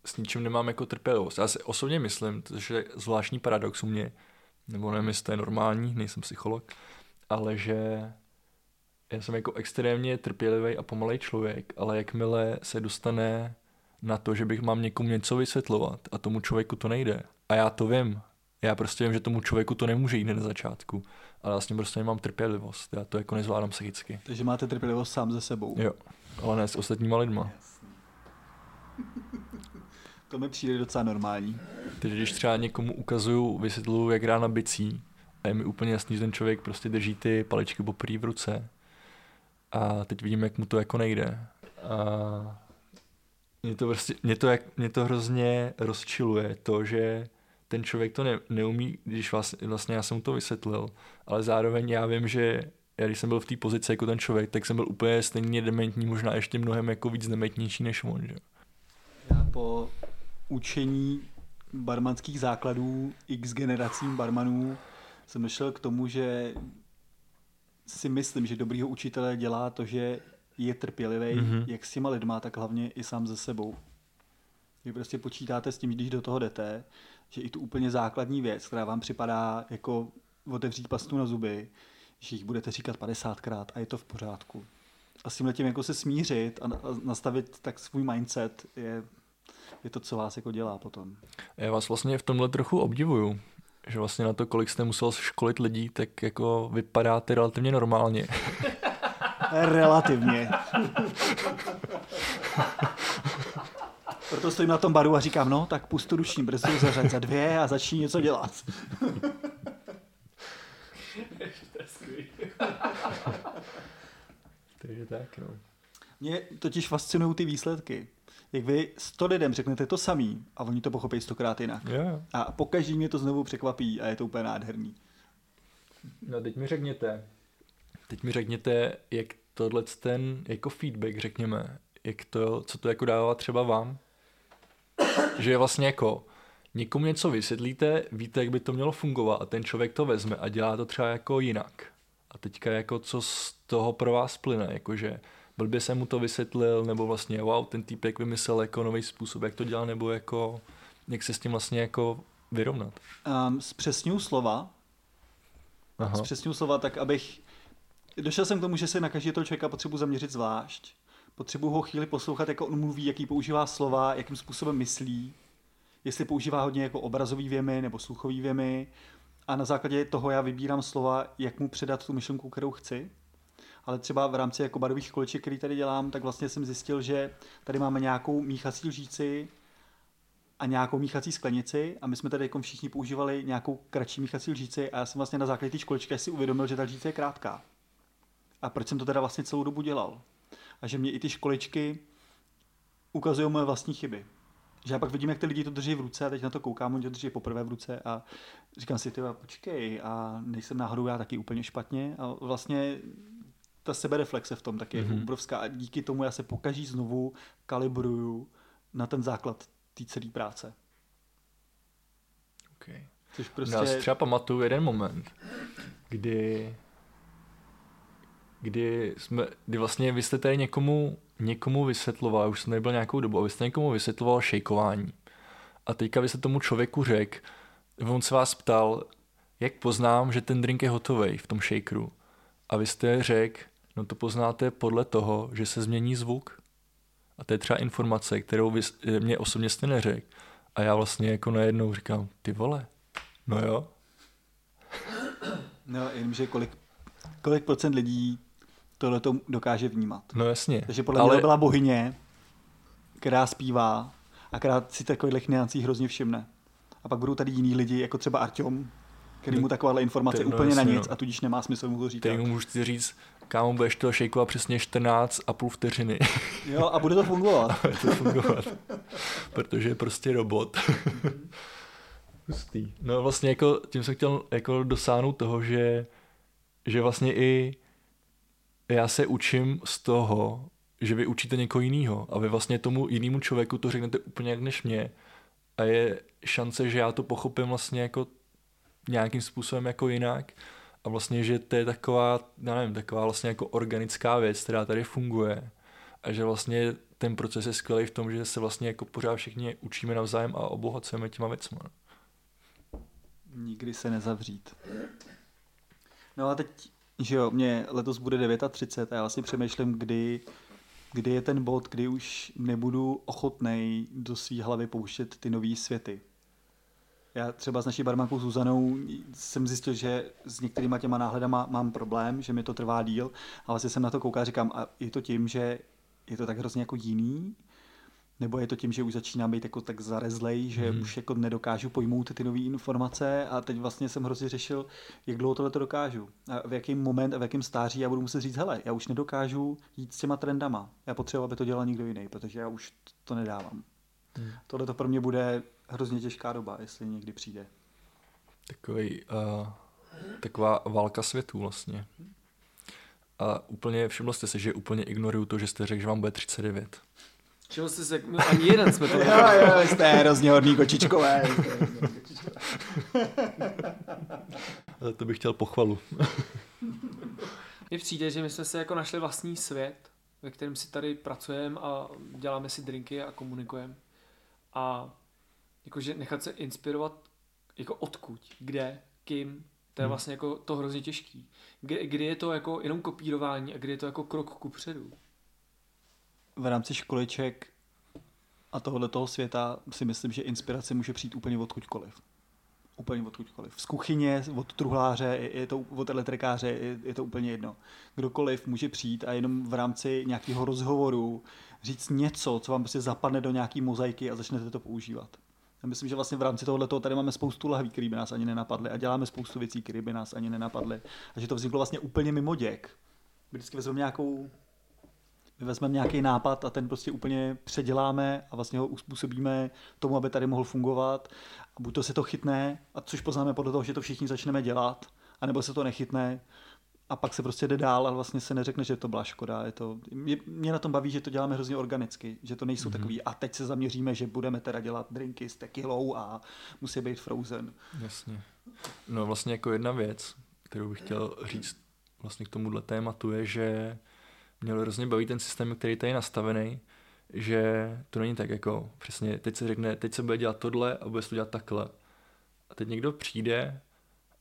s ničím nemám jako trpělivost. Já si osobně myslím, že je zvláštní paradox u mě, nebo nevím, jestli to je normální, nejsem psycholog, ale že já jsem jako extrémně trpělivý a pomalej člověk, ale jakmile se dostane na to, že bych mám někomu něco vysvětlovat a tomu člověku to nejde. A já to vím. Já prostě vím, že tomu člověku to nemůže jít na začátku. Ale vlastně prostě nemám trpělivost. Já to jako nezvládám psychicky. Takže máte trpělivost sám ze sebou. Jo, ale ne s ostatníma lidma. To mi přijde docela normální. Takže když třeba někomu ukazuju, vysvětluju, jak hrá na bicí, a je mi úplně jasný, že ten člověk prostě drží ty paličky poprvé v ruce. A teď vidím, jak mu to jako nejde. A mě to, prostě, mě to, jak, mě to hrozně rozčiluje to, že ten člověk to ne, neumí, když vlastně, vlastně já jsem mu to vysvětlil, ale zároveň já vím, že já když jsem byl v té pozici jako ten člověk, tak jsem byl úplně stejně dementní, možná ještě mnohem jako víc dementnější než on. Že? Já po učení barmanských základů x generacím barmanů jsem došel k tomu, že si myslím, že dobrýho učitele dělá to, že je trpělivý, mm-hmm. jak s těma lidma, tak hlavně i sám ze sebou. Vy prostě počítáte s tím, když do toho jdete, že i tu úplně základní věc, která vám připadá jako otevřít pastu na zuby, že jich budete říkat 50krát a je to v pořádku. A s tím letím jako se smířit a nastavit tak svůj mindset je, je to, co vás jako dělá potom. Já vás vlastně v tomhle trochu obdivuju, že vlastně na to, kolik jste musel školit lidí, tak jako vypadáte relativně normálně. (laughs) Relativně. (laughs) Proto stojím na tom baru a říkám, no, tak pustu ruční brzdu, zařaď za dvě a začni něco dělat. (laughs) Takže tak, no. Mě totiž fascinují ty výsledky. Jak vy sto lidem řeknete to samý a oni to pochopí stokrát jinak. Yeah. A pokaždý mě to znovu překvapí a je to úplně nádherný. No teď mi řekněte, teď mi řekněte, jak tohle ten jako feedback, řekněme, jak to, co to jako dává třeba vám, že je vlastně jako někomu něco vysvětlíte, víte, jak by to mělo fungovat a ten člověk to vezme a dělá to třeba jako jinak. A teďka jako co z toho pro vás plyne, jakože blbě jsem mu to vysvětlil, nebo vlastně wow, ten týpek vymyslel jako nový způsob, jak to dělá, nebo jako jak se s tím vlastně jako vyrovnat. Um, zpřesňuji slova. Aha. Zpřesňuji slova tak, abych... Došel jsem k tomu, že se na každého člověka potřebuji zaměřit zvlášť. Potřebuji ho chvíli poslouchat, jako on mluví, jaký používá slova, jakým způsobem myslí, jestli používá hodně jako obrazový věmy nebo sluchový věmy. A na základě toho já vybírám slova, jak mu předat tu myšlenku, kterou chci. Ale třeba v rámci jako barových koleček, který tady dělám, tak vlastně jsem zjistil, že tady máme nějakou míchací lžíci a nějakou míchací sklenici a my jsme tady jako všichni používali nějakou kratší míchací lžíci a já jsem vlastně na základě té školičky si uvědomil, že ta lžíce je krátká. A proč jsem to teda vlastně celou dobu dělal? A že mě i ty školičky ukazují moje vlastní chyby. Že já pak vidím, jak ty lidi to drží v ruce a teď na to koukám, oni to drží poprvé v ruce a říkám si, ty počkej, a nejsem náhodou já taky úplně špatně a vlastně ta sebereflexe v tom taky mm-hmm. je mhm. obrovská a díky tomu já se pokaží znovu kalibruju na ten základ té celé práce. Okay. Což prostě... Já si třeba pamatuju jeden moment, kdy kdy, jsme, kdy vlastně vy jste tady někomu, někomu vysvětloval, už jsem nebyl nějakou dobu, a vy jste někomu vysvětloval šejkování. A teďka vy jste tomu člověku řekl, on se vás ptal, jak poznám, že ten drink je hotový v tom shakeru. A vy jste řekl, no to poznáte podle toho, že se změní zvuk. A to je třeba informace, kterou vy, mě osobně jste neřekl. A já vlastně jako najednou říkám, ty vole, no jo. No, jenomže kolik, kolik procent lidí tohle to dokáže vnímat. No jasně. Takže podle Ale... mě byla bohyně, která zpívá a která si takových niancí hrozně všimne. A pak budou tady jiní lidi, jako třeba Artyom, který mu takováhle informace Ty, no, úplně jasně, na nic no. a tudíž nemá smysl mu to říct. Teď mu můžu říct, kámo, budeš to šejkovat přesně 14 a půl vteřiny. (laughs) Jo, a bude to fungovat. (laughs) a bude to fungovat. Protože je prostě robot. (laughs) Hustý. No vlastně jako, tím jsem chtěl jako dosáhnout toho, že, že vlastně i já se učím z toho, že vy učíte někoho jiného a vy vlastně tomu jinému člověku to řeknete úplně jak než mě a je šance, že já to pochopím vlastně jako nějakým způsobem jako jinak a vlastně, že to je taková, já nevím, taková vlastně jako organická věc, která tady funguje A že vlastně ten proces je skvělý v tom, že se vlastně jako pořád všichni učíme navzájem a obohacujeme těma věcma. Nikdy se nezavřít. No a teď, že jo, mě letos bude 39 a já vlastně přemýšlím, kdy, kdy je ten bod, kdy už nebudu ochotnej do své hlavy pouštět ty nové světy. Já třeba s naší barmankou Zuzanou jsem zjistil, že s některýma těma náhledama mám problém, že mi to trvá díl, ale vlastně jsem na to koukal a říkám, a je to tím, že je to tak hrozně jako jiný, nebo je to tím, že už začínám být jako tak zarezlej, že hmm. už jako nedokážu pojmout ty nové informace a teď vlastně jsem hrozně řešil, jak dlouho tohle to dokážu. A v jaký moment a v jakém stáří já budu muset říct, hele, já už nedokážu jít s těma trendama. Já potřebuji, aby to dělal někdo jiný, protože já už to nedávám. Hmm. Tohle to pro mě bude hrozně těžká doba, jestli někdy přijde. Takový, uh, taková válka světů vlastně. A úplně všiml jste si, že úplně ignoruju to, že jste řekl, že vám bude 39. Čeho jste se, ani jeden jsme to Jo, jo, jste hrozně hodný kočičkové. Ale to bych chtěl pochvalu. Mně přijde, že my jsme se jako našli vlastní svět, ve kterém si tady pracujeme a děláme si drinky a komunikujeme. A jakože nechat se inspirovat jako odkud, kde, kým, to je hmm. vlastně jako to hrozně těžký. Kdy, kdy je to jako jenom kopírování a kdy je to jako krok ku předu. V rámci školiček a tohohle toho světa si myslím, že inspirace může přijít úplně odkudkoliv. Úplně odkudkoliv. Z kuchyně, od truhláře, je to od elektrikáře, je, je to úplně jedno. Kdokoliv může přijít a jenom v rámci nějakého rozhovoru říct něco, co vám prostě zapadne do nějaké mozaiky a začnete to používat. Já myslím, že vlastně v rámci tohoto tady máme spoustu lahví, které by nás ani nenapadly a děláme spoustu věcí, které by nás ani nenapadly. A že to vzniklo vlastně úplně mimo děk. Vždycky vezmeme nějakou my vezmeme nějaký nápad a ten prostě úplně předěláme a vlastně ho uspůsobíme tomu, aby tady mohl fungovat. A buď to se to chytne, a což poznáme podle toho, že to všichni začneme dělat, anebo se to nechytne a pak se prostě jde dál a vlastně se neřekne, že to byla škoda. Je to, mě, mě na tom baví, že to děláme hrozně organicky, že to nejsou mm-hmm. takový a teď se zaměříme, že budeme teda dělat drinky s tekilou a musí být frozen. Jasně. No vlastně jako jedna věc, kterou bych chtěl říct vlastně k tomuhle tématu je, že mě hrozně baví ten systém, který tady je nastavený, že to není tak jako přesně, teď se řekne, teď se bude dělat tohle a bude se to dělat takhle. A teď někdo přijde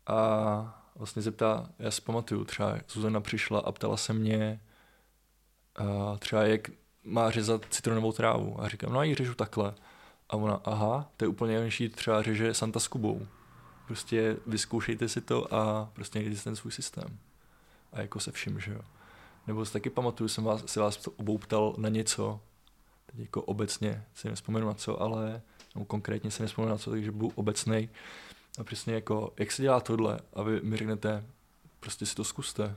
a vlastně zeptá, já si pamatuju, třeba Zuzana přišla a ptala se mě uh, třeba jak má řezat citronovou trávu a říkám, no a ji řežu takhle. A ona, aha, to je úplně jiný, třeba řeže Santa s Kubou. Prostě vyzkoušejte si to a prostě nejděte ten svůj systém. A jako se vším, že jo. Nebo si taky pamatuju, jsem vás, si vás obou ptal na něco, teď jako obecně si nespomenu na co, ale no, konkrétně si nespomenu na co, takže budu obecnej. A přesně jako, jak se dělá tohle a vy mi řeknete, prostě si to zkuste.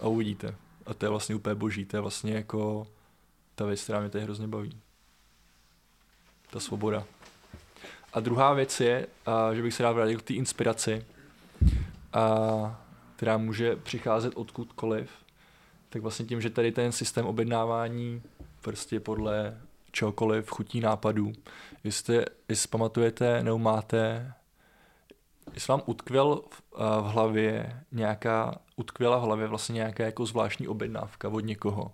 A uvidíte. A to je vlastně úplně boží, to je vlastně jako ta věc, která mě tady hrozně baví. Ta svoboda. A druhá věc je, a, že bych se rád vrátil k té inspiraci, a, která může přicházet odkudkoliv, tak vlastně tím, že tady ten systém objednávání prostě podle čehokoliv, chutí nápadů. Jestli, jestli pamatujete nebo máte, jestli vám utkvěl v, v hlavě nějaká, utkvěla v hlavě vlastně nějaká jako zvláštní objednávka od někoho,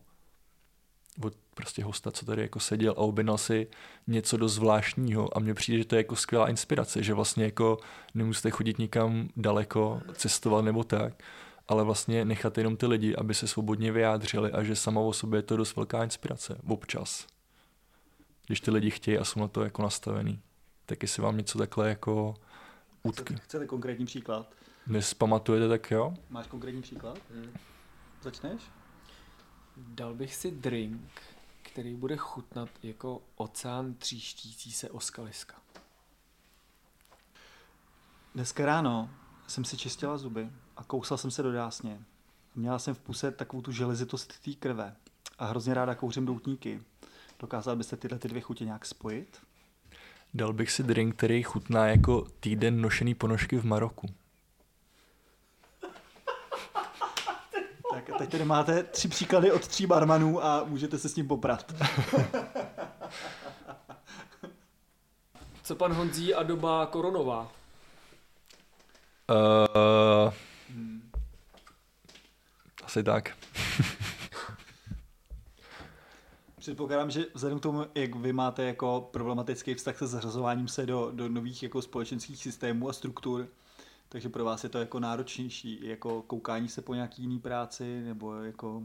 od prostě hosta, co tady jako seděl a objednal si něco do zvláštního a mně přijde, že to je jako skvělá inspirace, že vlastně jako nemusíte chodit nikam daleko, cestovat nebo tak, ale vlastně nechat jenom ty lidi, aby se svobodně vyjádřili a že sama o sobě je to dost velká inspirace, občas když ty lidi chtějí a jsou na to jako nastavený. Tak jestli vám něco takhle jako utky. Chcete konkrétní příklad? Dnes pamatujete, tak jo? Máš konkrétní příklad? Hmm. Začneš? Dal bych si drink, který bude chutnat jako oceán tříštící se o skaliska. Dneska ráno jsem si čistila zuby a kousal jsem se do dásně. Měla jsem v puse takovou tu železitost té krve a hrozně ráda kouřím doutníky. Dokázal byste tyhle ty dvě chutě nějak spojit? Dal bych si drink, který chutná jako týden nošený ponožky v Maroku. Tak teď tady máte tři příklady od tří barmanů a můžete se s ním poprat. Co pan Honzí a doba koronová? Uh, hmm. Asi tak. (laughs) Předpokládám, že vzhledem k tomu, jak vy máte jako problematický vztah se zařazováním se do, do nových jako společenských systémů a struktur, takže pro vás je to jako náročnější, jako koukání se po nějaký jiný práci, nebo jako...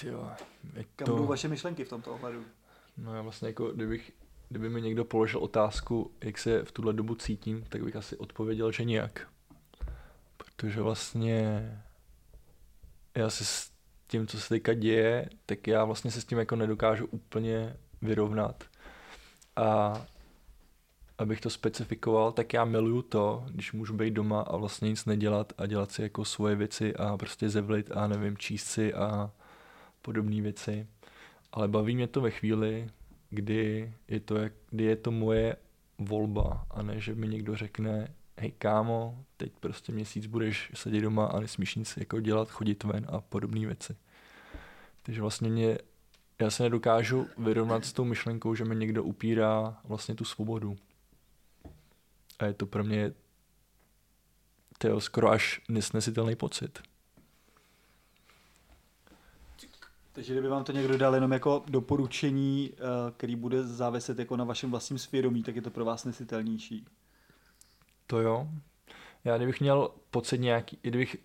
Tyjo, je Kam budou vaše myšlenky v tomto ohledu? No já vlastně jako, kdybych, kdyby mi někdo položil otázku, jak se v tuhle dobu cítím, tak bych asi odpověděl, že nijak. Protože vlastně já si s tím, co se teďka děje, tak já vlastně se s tím jako nedokážu úplně vyrovnat. A abych to specifikoval, tak já miluju to, když můžu být doma a vlastně nic nedělat a dělat si jako svoje věci a prostě zevlit a nevím, číst si a podobné věci. Ale baví mě to ve chvíli, kdy je to, jak, kdy je to moje volba a ne, že mi někdo řekne, hej kámo, teď prostě měsíc budeš sedět doma a nesmíš nic jako dělat, chodit ven a podobné věci. Takže vlastně mě, já se nedokážu vyrovnat s tou myšlenkou, že mi někdo upírá vlastně tu svobodu. A je to pro mě to skoro až nesnesitelný pocit. Takže kdyby vám to někdo dal jenom jako doporučení, eh, který bude záviset jako na vašem vlastním svědomí, tak je to pro vás nesitelnější. To jo. Já kdybych měl pocit nějaký, kdybych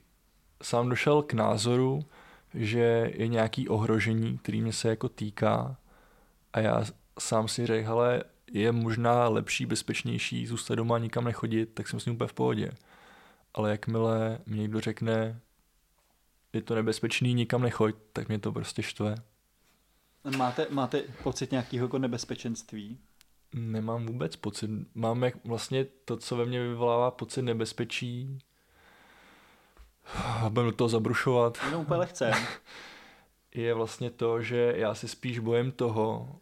sám došel k názoru, že je nějaký ohrožení, který mě se jako týká a já sám si řekl, hele, je možná lepší, bezpečnější zůstat doma a nikam nechodit, tak jsem s ním úplně v pohodě. Ale jakmile mi někdo řekne, je to nebezpečný, nikam nechoď, tak mě to prostě štve. Máte, máte pocit nějakého jako nebezpečenství? Nemám vůbec pocit. Mám jak vlastně to, co ve mně vyvolává pocit nebezpečí, budeme do toho zabrušovat. Jenom úplně lehce. (laughs) Je vlastně to, že já si spíš bojím toho,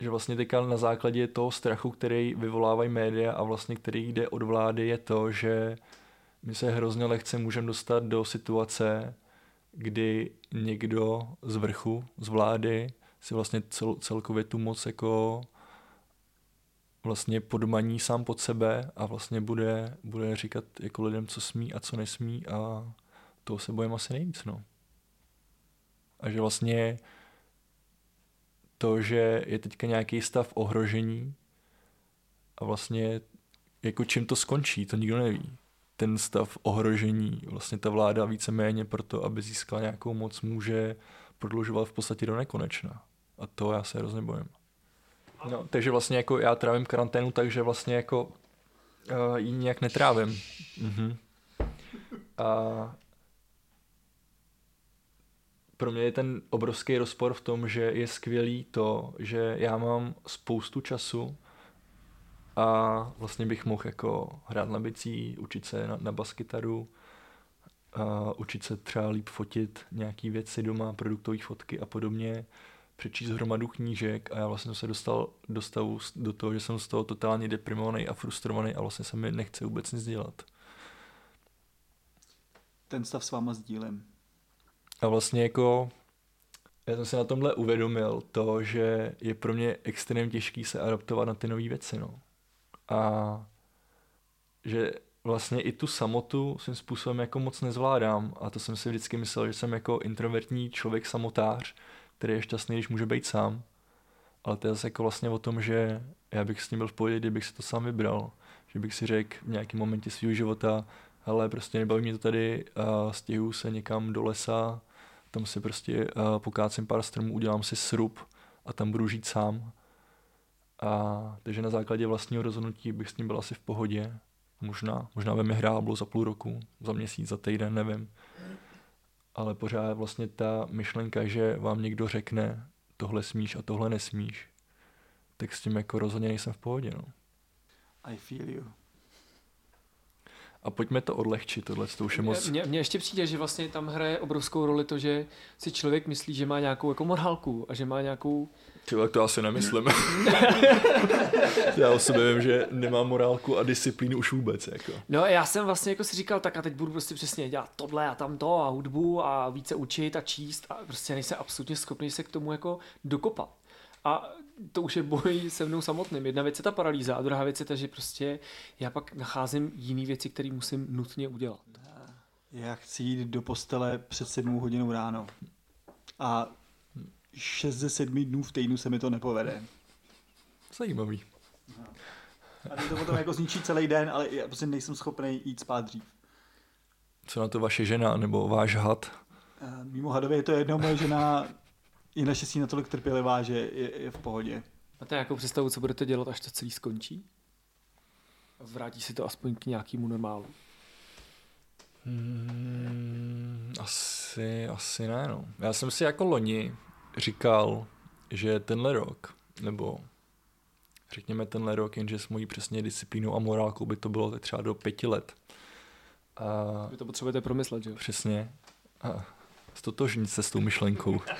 že vlastně teďka na základě toho strachu, který vyvolávají média a vlastně který jde od vlády, je to, že my se hrozně lehce můžeme dostat do situace, kdy někdo z vrchu, z vlády, si vlastně cel, celkově tu moc jako vlastně podmaní sám pod sebe a vlastně bude, bude říkat jako lidem, co smí a co nesmí a toho se bojím asi nejvíc, no. A že vlastně to, že je teďka nějaký stav ohrožení a vlastně jako čím to skončí, to nikdo neví. Ten stav ohrožení, vlastně ta vláda víceméně proto, aby získala nějakou moc, může prodlužovat v podstatě do nekonečna. A to já se hrozně bojím. No, takže vlastně jako já trávím karanténu, takže vlastně jako uh, ji nějak netrávím. Mhm. A pro mě je ten obrovský rozpor v tom, že je skvělý to, že já mám spoustu času a vlastně bych mohl jako hrát na bicí, učit se na, na baskytaru, a učit se třeba líp fotit nějaký věci doma, produktové fotky a podobně, přečíst hromadu knížek a já vlastně se dostal do stavu do toho, že jsem z toho totálně deprimovaný a frustrovaný a vlastně se mi nechce vůbec nic dělat. Ten stav s váma sdílím. A vlastně jako já jsem si na tomhle uvědomil to, že je pro mě extrémně těžký se adaptovat na ty nové věci, no. A že vlastně i tu samotu svým způsobem jako moc nezvládám a to jsem si vždycky myslel, že jsem jako introvertní člověk samotář, který je šťastný, když může být sám. Ale to je zase jako vlastně o tom, že já bych s ním byl v pohodě, kdybych si to sám vybral. Že bych si řekl v nějakém momentě svého života, ale prostě nebaví mě to tady, a stěhuju se někam do lesa, tam si prostě uh, pokácím pár stromů, udělám si srub a tam budu žít sám. A takže na základě vlastního rozhodnutí bych s ním byl asi v pohodě. Možná, možná ve mi hráblo za půl roku, za měsíc, za týden, nevím. Ale pořád vlastně ta myšlenka, že vám někdo řekne, tohle smíš a tohle nesmíš, tak s tím jako rozhodně nejsem v pohodě. No. I feel you. A pojďme to odlehčit, tohle to už je moc... Mně, mně ještě přijde, že vlastně tam hraje obrovskou roli to, že si člověk myslí, že má nějakou jako morálku a že má nějakou... Tyhle, to asi nemyslím. (laughs) já o sobě vím, že nemám morálku a disciplínu už vůbec. Jako. No já jsem vlastně jako si říkal, tak a teď budu prostě přesně dělat tohle a tamto a hudbu a více učit a číst a prostě nejsem absolutně schopný se k tomu jako dokopat. A to už je boj se mnou samotným. Jedna věc je ta paralýza a druhá věc je ta, že prostě já pak nacházím jiné věci, které musím nutně udělat. Já chci jít do postele před sedmou hodinou ráno. A 6 ze 7 dnů v týdnu se mi to nepovede. Zajímavý. A to potom jako zničí celý den, ale já prostě nejsem schopný jít spát dřív. Co na to vaše žena nebo váš had? A Mimo hadovi je to jedno, moje žena je naštěstí natolik trpělivá, že je, je v pohodě. Máte nějakou představu, co budete dělat, až to celý skončí? A vrátí si to aspoň k nějakému normálu. Hmm, asi, asi ne, no. Já jsem si jako loni říkal, že tenhle rok, nebo řekněme tenhle rok, jenže s mojí přesně disciplínou a morálkou by to bylo třeba do pěti let. A Vy to potřebujete promyslet, že jo? přesně. A stotožnit se s tou myšlenkou. (laughs)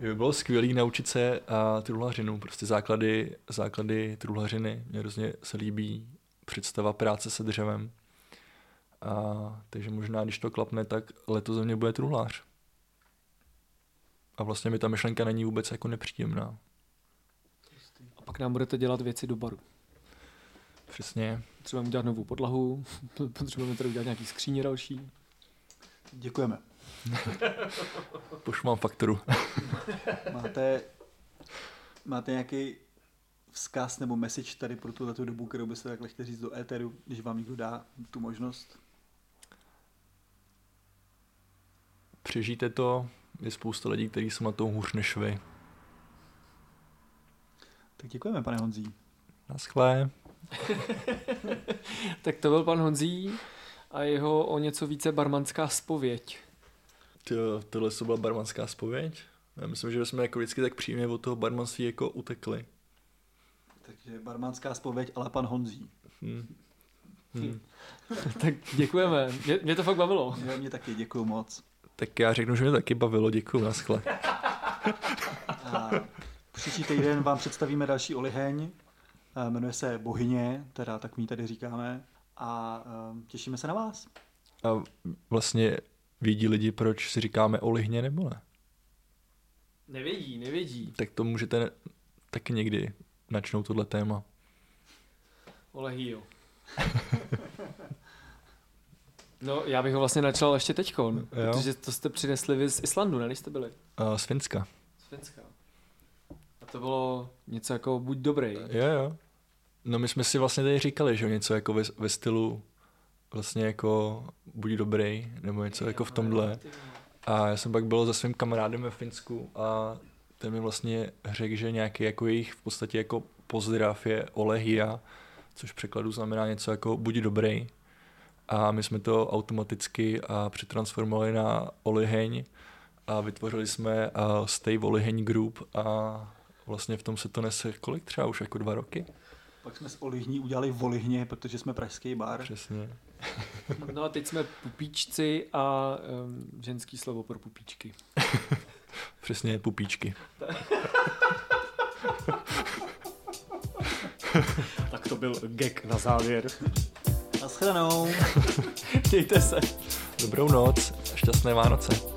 By bylo skvělé naučit se a, truhlařinu, prostě základy, základy truhlařiny. Mně hrozně se líbí představa práce se dřevem. A, takže možná, když to klapne, tak letos ze mě bude truhlář. A vlastně mi ta myšlenka není vůbec jako nepříjemná. A pak nám budete dělat věci do baru. Přesně. Potřebujeme udělat novou podlahu, (laughs) potřebujeme tady udělat nějaký skříně další. Děkujeme. (laughs) Pošlu mám fakturu. (laughs) Máte, máte nějaký vzkaz nebo message tady pro tuhle dobu, kterou byste takhle chtěli říct do éteru, když vám někdo dá tu možnost? Přežijte to, je spousta lidí, kteří jsou na tom hůř než vy. Tak děkujeme, pane Honzí. Naschle. (laughs) Tak to byl pan Honzí a jeho o něco více barmanská spověď. To, tohle to byla barmanská spověď. Já myslím, že jsme jako vždycky tak přímě od toho barmanství jako utekli. Takže barmanská spověď, ale pan Honzí. Hm. Hm. (laughs) tak děkujeme, mě, mě to fakt bavilo. Já mě taky děkuju moc. Tak já řeknu, že mě taky bavilo, děkuju, naschle. (laughs) A příští týden vám představíme další oliheň. A Jmenuje se Bohyně, teda tak my ji tady říkáme. A um, těšíme se na vás. A vlastně vědí lidi, proč si říkáme olihně nebo ne? Nevědí, nevědí. Tak to můžete taky někdy načnout tohle téma. Olehýjo. No, já bych ho vlastně načal ještě teďkon, Jo. protože to jste přinesli vy z Islandu, ne, když jste byli? A z Finska. Z Finska. A to bylo něco jako buď dobrý. Jo, jo. No my jsme si vlastně tady říkali, že něco jako ve, ve stylu vlastně jako buď dobrý, nebo něco jako v tomhle. A já jsem pak byl se svým kamarádem ve Finsku a ten mi vlastně řekl, že nějaký jako jejich v podstatě jako pozdrav je olehia, což v překladu znamená něco jako buď dobrý. A my jsme to automaticky a přetransformovali na oliheň a vytvořili jsme uh, Stay Oliheň Group a vlastně v tom se to nese kolik třeba už jako dva roky. Pak jsme z olihní udělali volihně, protože jsme pražský bar. Přesně. (laughs) No a teď jsme pupíčci a um, ženský slovo pro pupíčky. (laughs) Přesně pupíčky. (laughs) Tak to byl gag na závěr. Naschledanou. Mějte se. Dobrou noc, šťastné Vánoce.